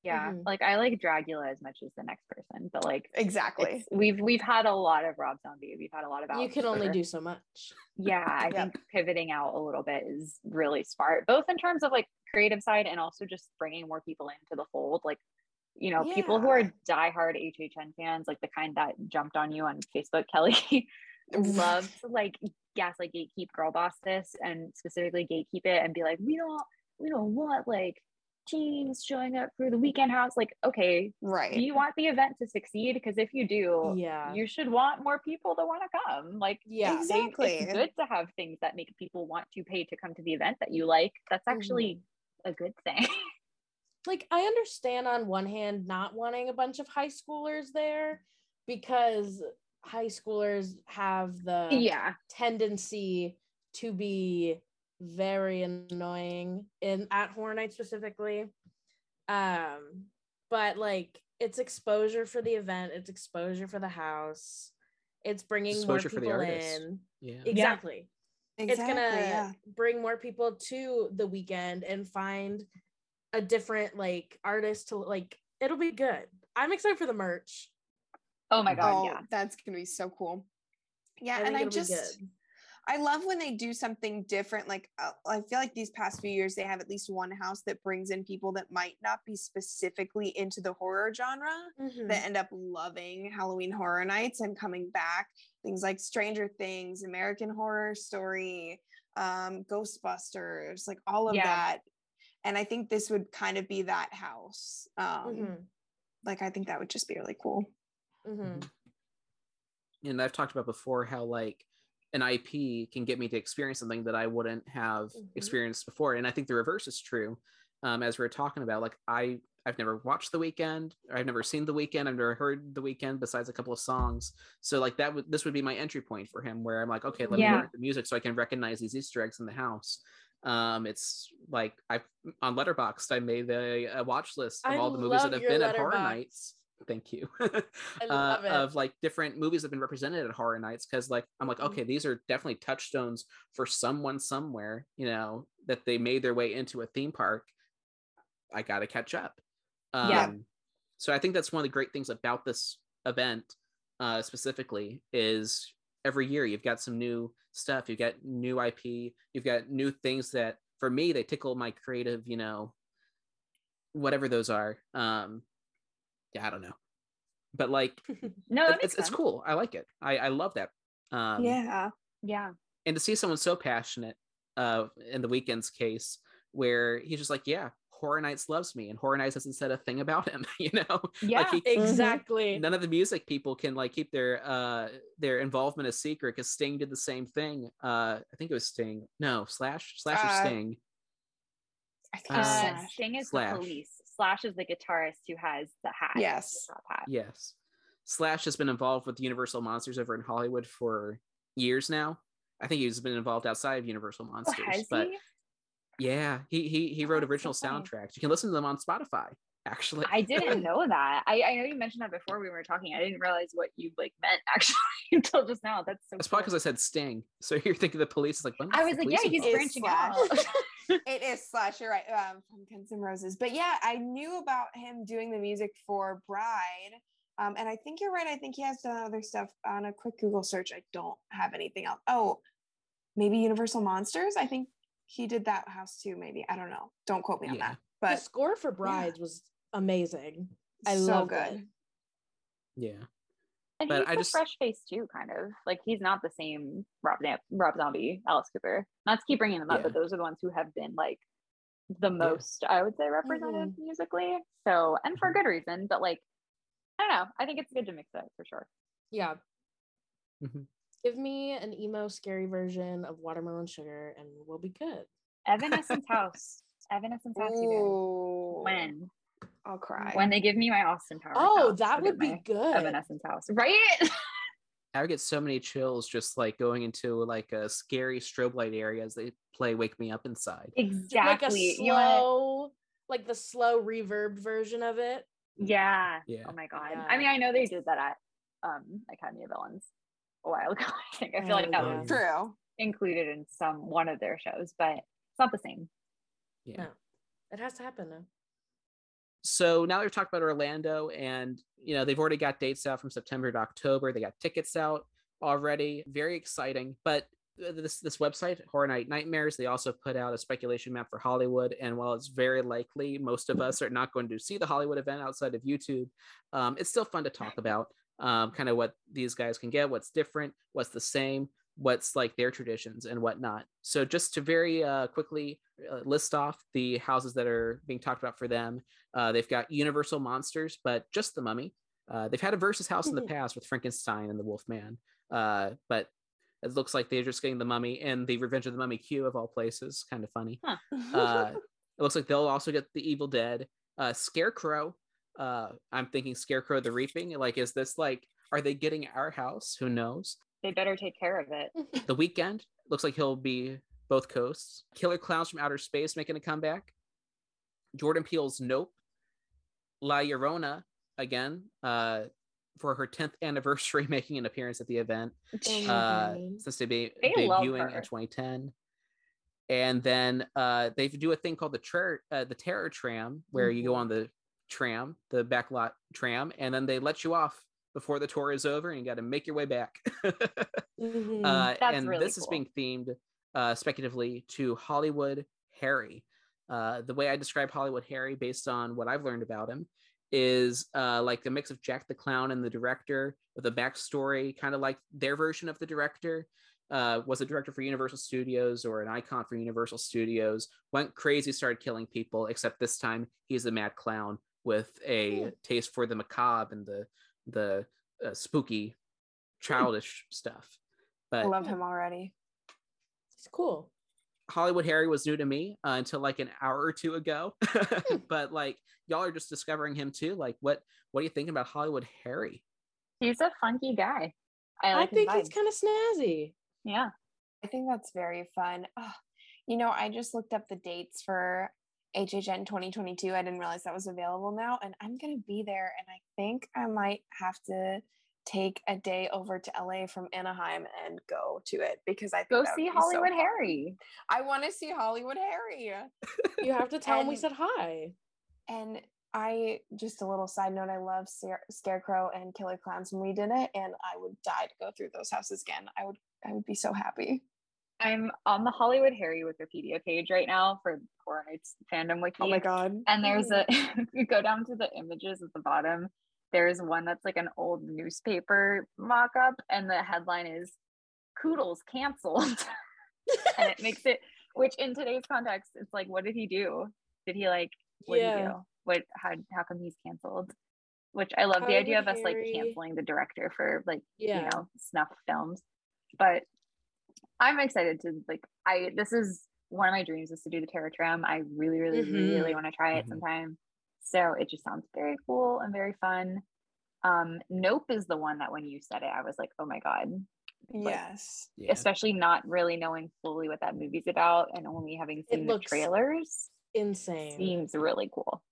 Yeah, Mhm. like I like Dracula as much as the next person, but like Exactly. we've we've had a lot of Rob Zombie. We've had a lot of you can only for- do so much. Yeah, I Yep. think pivoting out a little bit is really smart, both in terms of like creative side and also just bringing more people into the fold. Like, you know, people who are Yeah. diehard HHN fans, like the kind that jumped on you on Facebook, Kelly, love to like gaslight gatekeep girl boss this and specifically gatekeep it and be like, we don't we don't want like teens showing up for the Weeknd house. Like, okay, Right. do you want the event to succeed? Because if you do, Yeah. you should want more people to want to come. Like, Yeah. they- Exactly. it's good to have things that make people want to pay to come to the event that you like. That's actually mm-hmm. a good thing. like I understand on one hand not wanting a bunch of high schoolers there because high schoolers have the yeah. tendency to be very annoying in at Horror Night specifically. Um, but like it's exposure for the event, it's exposure for the house, it's bringing Exposure more for the people artists. in. Yeah. Exactly. Exactly. It's gonna yeah. bring more people to the Weeknd and find a different like artist to like. It'll be good. I'm excited for the merch. Oh my god, oh, yeah. that's gonna be so cool. Yeah, I and I just good. I love when they do something different. Like uh, I feel like these past few years they have at least one house that brings in people that might not be specifically into the horror genre Mhm. that end up loving Halloween Horror Nights and coming back. Things like Stranger Things, American Horror Story, um, Ghostbusters, like all of Yeah. that. And I think this would kind of be that house. Um, Mhm. Like I think that would just be really cool. Mhm. and I've talked about before how like an IP can get me to experience something that I wouldn't have Mhm. experienced before, and I think the reverse is true. Um, as we are talking about, like I I've never watched The Weeknd, I've never seen The Weeknd, I've never heard The Weeknd besides a couple of songs. So like that would this would be my entry point for him, where I'm like, okay, let me Yeah. learn the music so I can recognize these Easter eggs in the house. Um, it's like I've on Letterboxd I made a, a watch list of I all the movies that have been at horror nights. Thank you. Uh, of like different movies that have been represented at horror nights because like i'm like Mhm. okay these are definitely touchstones for someone somewhere you know that they made their way into a theme park i gotta catch up um Yeah. so i think that's one of the great things about this event uh specifically is every year you've got some new stuff you've got new ip you've got new things that for me they tickle my creative you know whatever those are um yeah i don't know but like No, that it's, makes it's, it's cool. I like it. I, I love that. Um, yeah. Yeah. And to see someone so passionate, uh, in the Weeknd's case, where he's just like, yeah, Horror Nights loves me, and Horror Nights hasn't said a thing about him. You know, Yeah. like he, Exactly. none of the music people can like keep their uh their involvement a secret because Sting did the same thing. Uh, I think it was Sting. No, Slash, Slash or Uh, Sting. I think Uh, it's Uh, Sting is Slash. the police. Slash is the guitarist who has the hat. Yes. the hat. Yes, Slash has been involved with Universal Monsters over in Hollywood for years now. I think he's been involved outside of Universal Oh, Monsters, has but he? yeah, he he he wrote that's original so soundtracks. You can listen to them on Spotify. Actually, I didn't know that. I, I know you mentioned that before we were talking. I didn't realize what you like meant actually until just now. That's so. That's probably because I said Sting. So you're thinking the police is like, when I was like, yeah, he's involved? Is branching out. It is Slash. You're right. Um, from Guns N' Roses. But yeah, I knew about him doing the music for Bride. Um, and I think you're right. I think he has done other stuff. On a quick Google search, I don't have anything else. Oh, maybe Universal Monsters. I think he did that house too. Maybe I don't know. Don't quote me on that. But the score for Brides was amazing. I so love good. Yeah, And But he's I a just- fresh face too, kind of like he's not the same Rob Rob Zombie, Alice Cooper. Not to keep bringing them up, Yeah. but those are the ones who have been like the most, I would say, represented Mm-hmm. musically. So, and Mm-hmm. for good reason, but like, I don't know. I think it's good to mix it for sure. Yeah. Mhm. Give me an emo scary version of Watermelon Sugar and we'll be good. Evanescence House, Evanescence House. You Ooh. When I'll cry. when they give me my Austin Powers. Oh, house, that would be my good. Evanescence House, right? I would get so many chills just like going into like a scary strobe light area as they play "Wake Me Up Inside." exactly. Like a You know slow, like the slow reverb version of it. Yeah. Yeah. Oh my god. Yeah. I mean, I know they did that at um Academy of Villains a while ago. I think I feel like Oh, that yeah. was True. included in some one of their shows, but it's not the same. Yeah. No. It has to happen now. So now they've talked about Orlando, and you know they've already got dates out from September to October. They got tickets out already. Very exciting. But this this website, Horror Night Nightmares, they also put out a speculation map for Hollywood. And while it's very likely most of us are not going to see the Hollywood event outside of YouTube, um, it's still fun to talk about. Um, kind of what these guys can get, what's different, what's the same, what's like their traditions and whatnot. So just to very uh, quickly uh, list off the houses that are being talked about for them. Uh, they've got Universal Monsters, but just the Mummy. Uh, they've had a versus house in the past with Frankenstein and the Wolfman, uh, but it looks like they're just getting the Mummy and the Revenge of the Mummy queue of all places. Kind of funny. Uh, it looks like they'll also get the Evil Dead, uh, Scarecrow. Uh, I'm thinking Scarecrow the Reaping. Like, is this like, are they getting our house? Who knows? They better take care of it. The Weeknd looks like he'll be both coasts. Killer Clowns from Outer Space making a comeback. Jordan Peele's Nope. La Llorona again uh, for her 10th anniversary making an appearance at the event my uh, God. since they be They debuting in 2010. And then uh, they do a thing called the ter- uh, the Terror Tram, where you Mm-hmm. go on the tram, the backlot tram, and then they let you off before the tour is over, and you got to make your way back. Mhm. uh, and really this is being themed uh, speculatively to Hollywood Harry. Uh, the way I describe Hollywood Harry, based on what I've learned about him, is uh, like a mix of Jack the Clown and the director with a backstory, kind of like their version of the director. Uh, was a director for Universal Studios or an icon for Universal Studios. Went crazy, started killing people. Except this time, he's a mad clown with a taste for the macabre and the the uh, spooky, childish stuff. I love him already. It's cool. Hollywood Harry was new to me uh, until like an hour or two ago. but like y'all are just discovering him too. Like what what do you think about Hollywood Harry? He's a funky guy. I I, like his think he's kind of snazzy. Yeah. I think that's very fun. Ugh, you know, I just looked up the dates for HHN 2022. I didn't realize that was available now, and I'm gonna be there. And I think I might have to take a day over to LA from Anaheim and go to it because I think Go see so Hollywood fun. Harry. I want to see Hollywood Harry. You have to tell him we said hi. And I just a little side note, I love Scare- Scarecrow and Killer Clowns when we did it, and I would die to go through those houses again. I would, I would be so happy. I'm on the Hollywood Harry Wikipedia page right now for Horror Nights fandom wiki. Oh my god! And there's a you go down to the images at the bottom, there's one that's like an old newspaper mock-up, and the headline is Koodles canceled. and it makes it which in today's context, it's like, what did he do? Did he like what Yeah. you do? What how how come he's canceled? Which I love the idea of us like canceling the director for like Yeah. you know snuff films, but I'm excited to like I this is one of my dreams is to do the Terror Tram. I really really really Mhm. want to try it Mhm. sometime. So it just sounds very cool and very fun. Um, Nope is the one that when you said it, I was like, oh my god, Like, Yes. Yeah. especially not really knowing fully what that movie's about and only having seen the looks trailers Insane. seems really cool.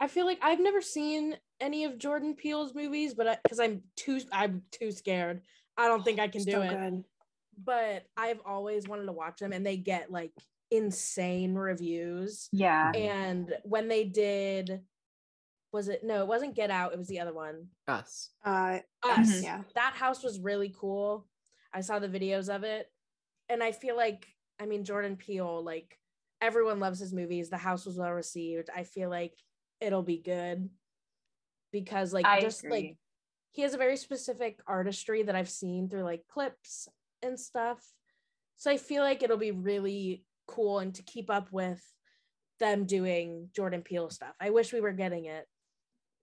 I feel like I've never seen any of Jordan Peele's movies, but because I'm too I'm too scared. I don't think I can do so it. good. But I've always wanted to watch them, and they get like insane reviews. Yeah. And when they did, was it no? It wasn't Get Out. It was the other one. Us. Uh, Us. Mhm. yeah. That house was really cool. I saw the videos of it, and I feel like I mean Jordan Peele. Like everyone loves his movies. The house was well received. I feel like it'll be good because like I just like he has a very specific artistry that I've seen through like clips and stuff. So I feel like it'll be really cool and to keep up with them doing Jordan Peele stuff. I wish we were getting it.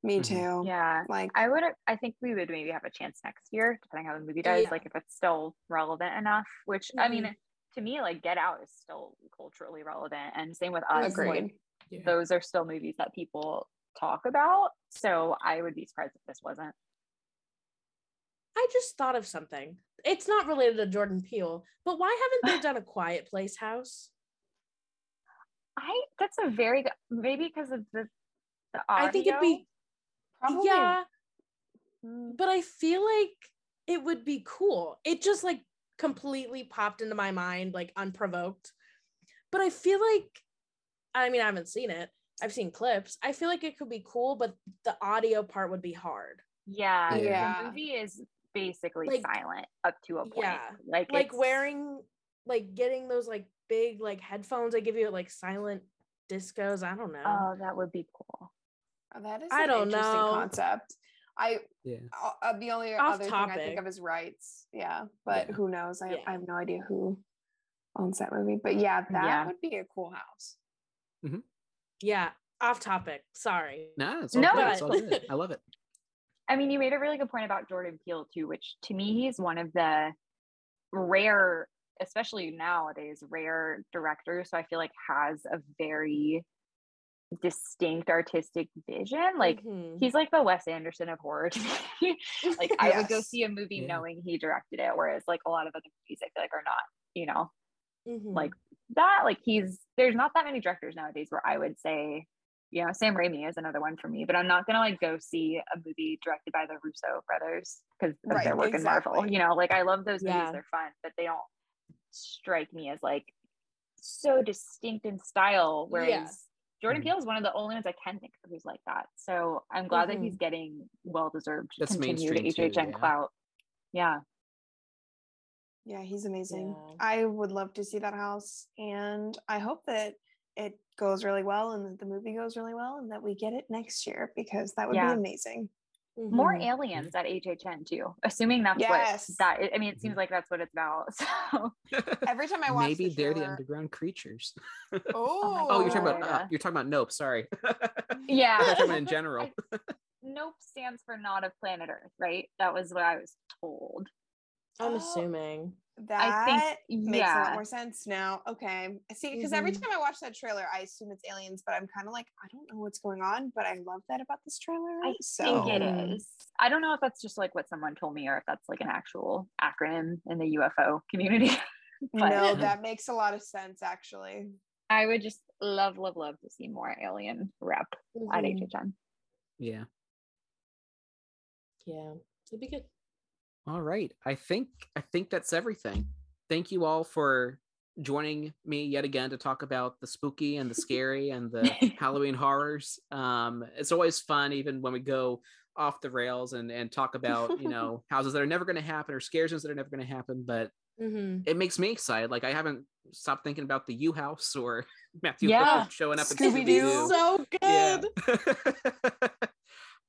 Me Mhm. too. Yeah. Like I would I think we would maybe have a chance next year, depending how the movie does, Yeah. like if it's still relevant enough, which I mean Mhm. to me, like Get Out is still culturally relevant. And same with us. Agreed. Like Yeah. those are still movies that people talk about. So I would be surprised if this wasn't. I just thought of something. It's not related to Jordan Peele, but why haven't they done a Quiet Place house? I that's a very good maybe because of the the I think it'd be? Probably. yeah, Mm, but I feel like it would be cool. It just like completely popped into my mind like unprovoked. But I feel like I mean I haven't seen it. I've seen clips. I feel like it could be cool, but the audio part would be hard. Yeah, Yeah. The movie is basically Like- silent up to a point. Yeah. Like Like wearing like getting those like big like headphones they give you like silent discos. I don't know. Oh, that would be cool. oh, that is I an don't interesting know. concept. I Yeah. uh, the only Off other thing I think of is rights. Yeah, but Yeah. who knows? I, Yeah. I have no idea who owns that movie. But yeah, that Yeah. would be a cool house. yeah, off topic. Sorry. Nah, it's all No. good. It's all good. I love it. I mean, you made a really good point about Jordan Peele too, which to me he's one of the rare, especially nowadays, rare directors. So I feel like has a very distinct artistic vision. Like Mhm. he's like the Wes Anderson of horror to me. like I would go see a movie Yeah. knowing he directed it, whereas like a lot of other movies I feel like are not, you know, Mhm. like that. Like he's there's not that many directors nowadays where I would say, you know, Sam Raimi is another one for me, but I'm not gonna like go see a movie directed by the Russo brothers because of Right, their work in Marvel. You know, like I love those movies, Yeah. they're fun, but they don't strike me as like so distinct in style. Whereas Yeah. Jordan Mhm. Peele is one of the only ones I can think of who's like that. So I'm glad that he's getting well deserved continued mainstream too, yeah. clout. Yeah. Yeah, he's amazing. Yeah. I would love to see that house, and I hope that it goes really well and that the movie goes really well and that we get it next year because that would Yeah. be amazing. More Mhm. aliens at HHN too, assuming that's Yes. what that. I mean, it seems like that's what it's about. So Every time I watch Maybe the they're the underground creatures. Oh, Oh, you're talking about uh, you're talking about Nope. Sorry. yeah, I thought you were talking about in general. Nope stands for not of planet Earth, right? That was what I was told. I'm Oh. assuming. That I think makes a lot more sense now. Okay, see, because every Mhm. time I watch that trailer, I assume it's aliens, but I'm kind of like, I don't know what's going on, but I love that about this trailer. I so think it Oh. I don't know if that's just like what someone told me or if that's like an actual acronym in the UFO community. but no, that makes a lot of sense actually. I would just love, love, love to see more alien rep at Mhm. HHN. yeah. Yeah, it'd be good. All right. I think I think that's everything. Thank you all for joining me yet again to talk about the spooky and the scary and the Halloween horrors. Um, it's always fun, even when we go off the rails and and talk about you know houses that are never going to happen or scares that are never going to happen. But Mm-hmm. it makes me excited. Like I haven't stopped thinking about the U House or Matthew Yeah. Showing up. Scooby-Doo. So good. Yeah.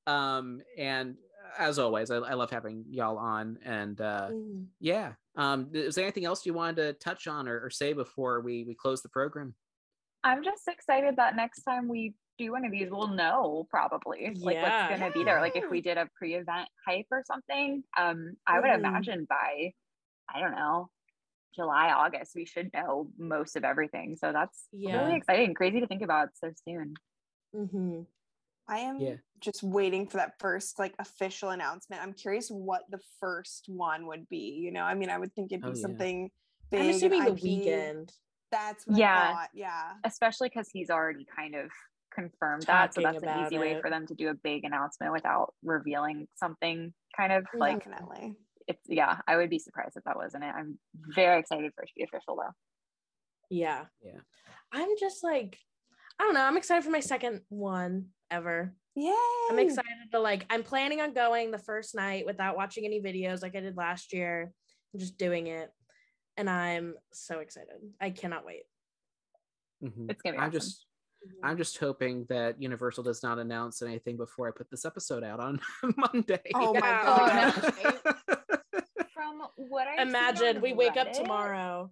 um, and as always, I, I love having y'all on. And uh, Mhm. yeah, um, is there anything else you wanted to touch on or, or say before we we close the program? I'm just excited that next time we do one of these, we'll know probably like Yeah. what's gonna be there. Like if we did a pre-event hype or something, um, I would Mhm. imagine by I don't know, July, August, we should know most of everything. So that's Yeah. really exciting, crazy to think about so soon. Mm-hmm. I am Yeah. just waiting for that first like official announcement. I'm curious what the first one would be. You know, I mean, I would think it'd oh, be Oh, yeah. something big. I'm assuming the IP. Weeknd. That's what Yeah. I thought. Yeah. Especially because he's already kind of confirmed that. So that's an about easy way for them to do a big announcement without revealing something kind of oh, like Definitely. it's yeah, I would be surprised if that wasn't it. I'm very excited for it to be official though. Yeah. Yeah. I'm just like, I don't know. I'm excited for my second one ever. Yay. I'm excited to like, I'm planning on going the first night without watching any videos like I did last year. I'm just doing it. And I'm so excited. I cannot wait. Mhm. It's gonna be I'm awesome. just I'm just hoping that Universal does not announce anything before I put this episode out on Monday. Oh my Yeah. god. From what I Imagine we wake up tomorrow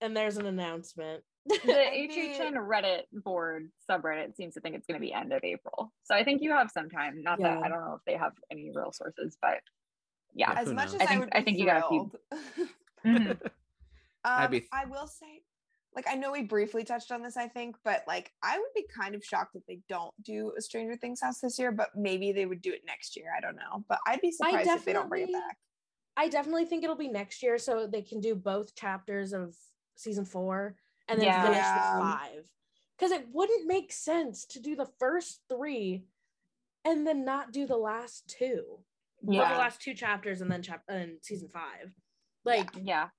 and there's an announcement. The Maybe- HHN Reddit board subreddit seems to think it's going to be end of April. So I think you have some time. Not that I don't know if they have any real sources, but yeah. Yeah, As much as I I, think- would I think you got a few- thrilled. Mhm. I'd Um, be- I will say, like, I know we briefly touched on this, I think, but like, I would be kind of shocked if they don't do a Stranger Things house this year, but maybe they would do it next year. I don't know, but I'd be surprised if they don't bring it back. I definitely think it'll be next year so they can do both chapters of season four and then Yeah. finish Yeah. with five. Because it wouldn't make sense to do the first three and then not do the last two. Or the last two chapters and then chap and season five. Like Yeah.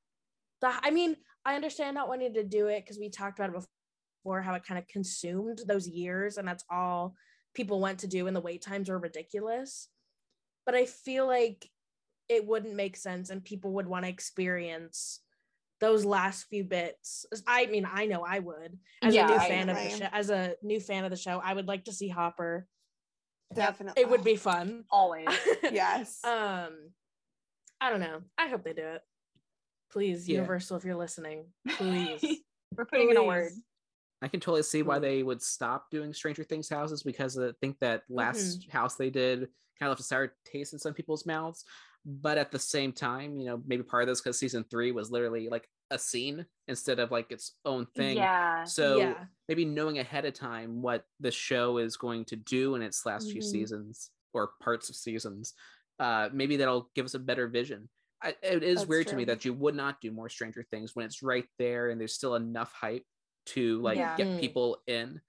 the I mean, I understand not wanting to do it because we talked about it before how it kind of consumed those years and that's all people went to do and the wait times were ridiculous. But I feel like it wouldn't make sense and people would want to experience those last few bits. I mean, I know I would. As Yeah, a new fan of the show, as a new fan of the show, I would like to see Hopper. Definitely. It would be fun. Always. yes. um I don't know. I hope they do it. Please, Yeah. Universal, if you're listening, please. We're putting in a word. I can totally see why Mhm. they would stop doing Stranger Things houses because I think that last Mm-hmm. house they did kind of left a sour taste in some people's mouths. But at the same time, you know, maybe part of this because season three was literally like a scene instead of like its own thing. Yeah. So Yeah. maybe knowing ahead of time what the show is going to do in its last few Mhm. seasons or parts of seasons, uh, maybe that'll give us a better vision. I, it is That's weird to me that you would not do more Stranger Things when it's right there and there's still enough hype to like Yeah. get Mhm. people in.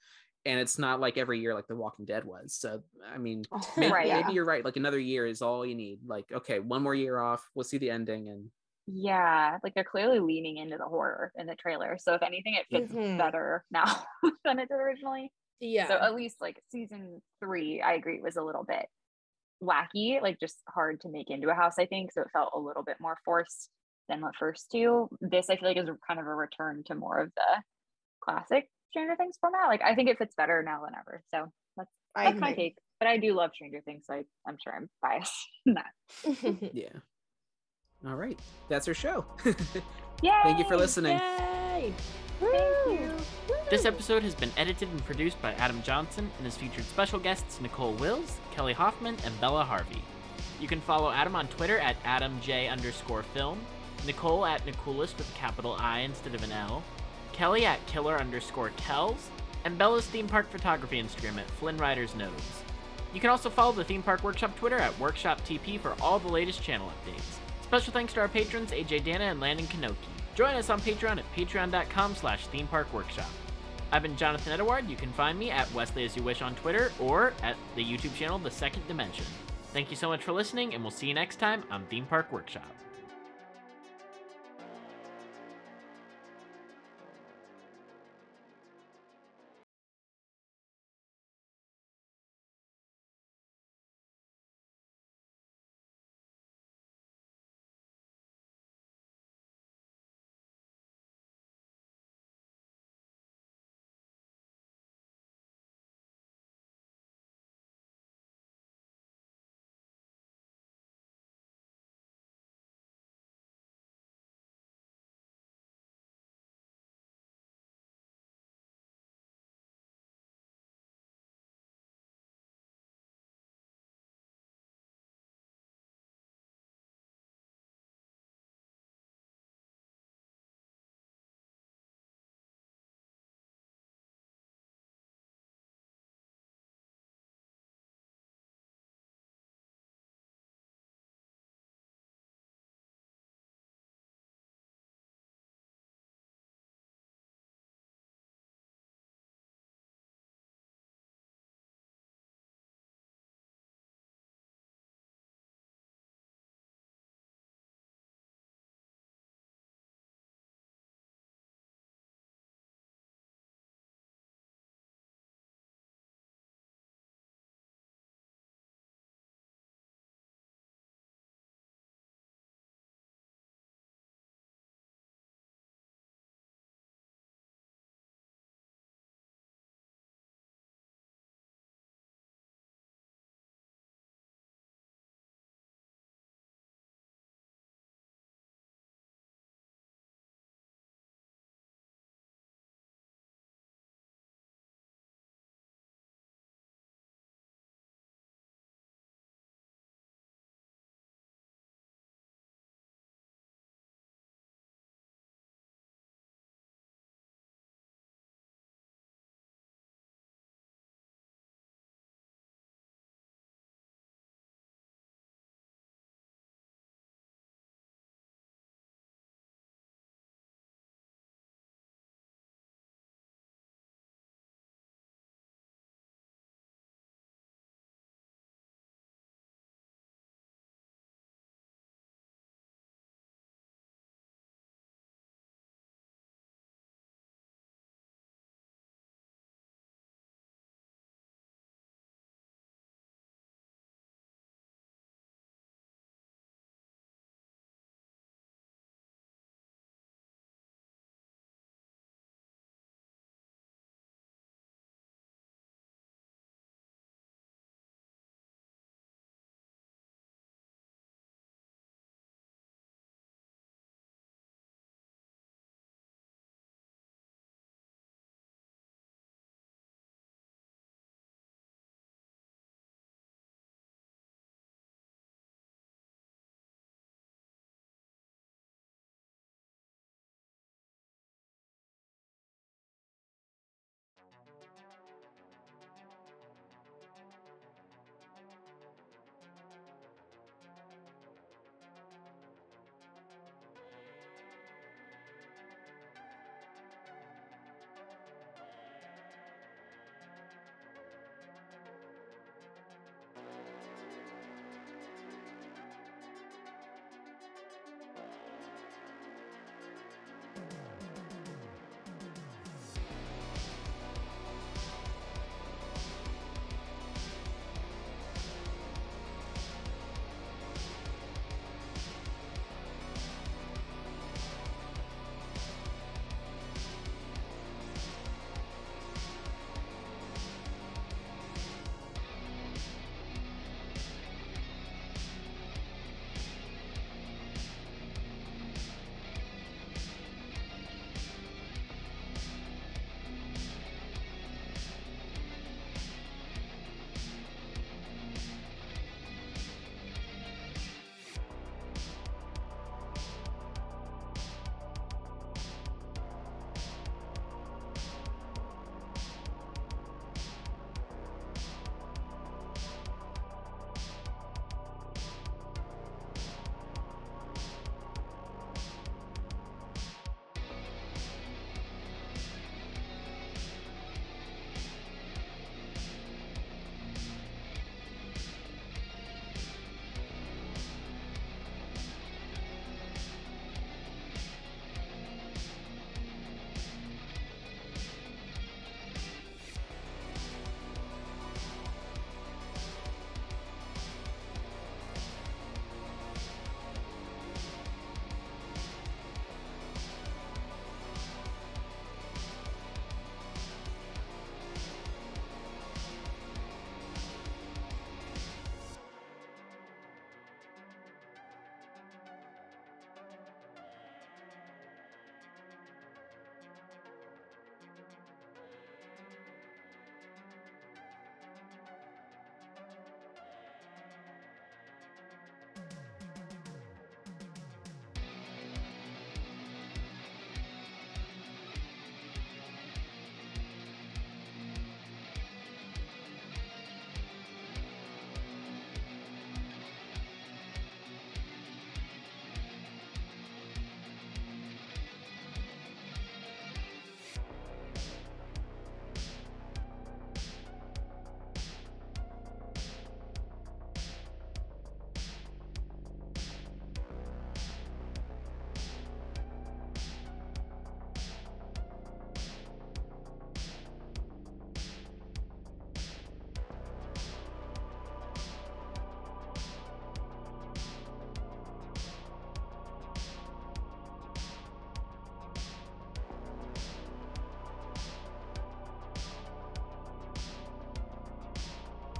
And it's not like every year like The Walking Dead was. So I mean, Oh, maybe, Right. maybe you're right. Like another year is all you need. Like okay, one more year off. We'll see the ending and Yeah. Like they're clearly leaning into the horror in the trailer. So if anything, it fits Mhm. better now than it did originally. Yeah. So at least like season three, I agree, was a little bit wacky, like just hard to make into a house, I think. So it felt a little bit more forced than the first two. This I feel like is kind of a return to more of the classic Stranger Things format. Like I think it fits better now than ever. So that's I my agree. take. But I do love Stranger Things, so I, I'm sure I'm biased in that. yeah. All right, that's our show. Yay! Thank you for listening. Yay! Thank you. This episode has been edited and produced by Adam Johnson and has featured special guests Nicole Wills, Kelly Hoffman, and Bella Harvey. You can follow Adam on Twitter at AdamJ underscore film, Nicole at Nicoolus with a capital I instead of an L, Kelly at Killer underscore Kells, and Bella's theme park photography Instagram at Flynn Riders Nose. You can also follow the Theme Park Workshop Twitter at WorkshopTP for all the latest channel updates. Special thanks to our patrons AJ Dana and Landon Kanoki. Join us on Patreon at patreon.com slash theme park workshop. I've been Jonathan Edward. You can find me at Wesley As You Wish on Twitter or at the YouTube channel The Second Dimension. Thank you so much for listening, and we'll see you next time on Theme Park Workshop.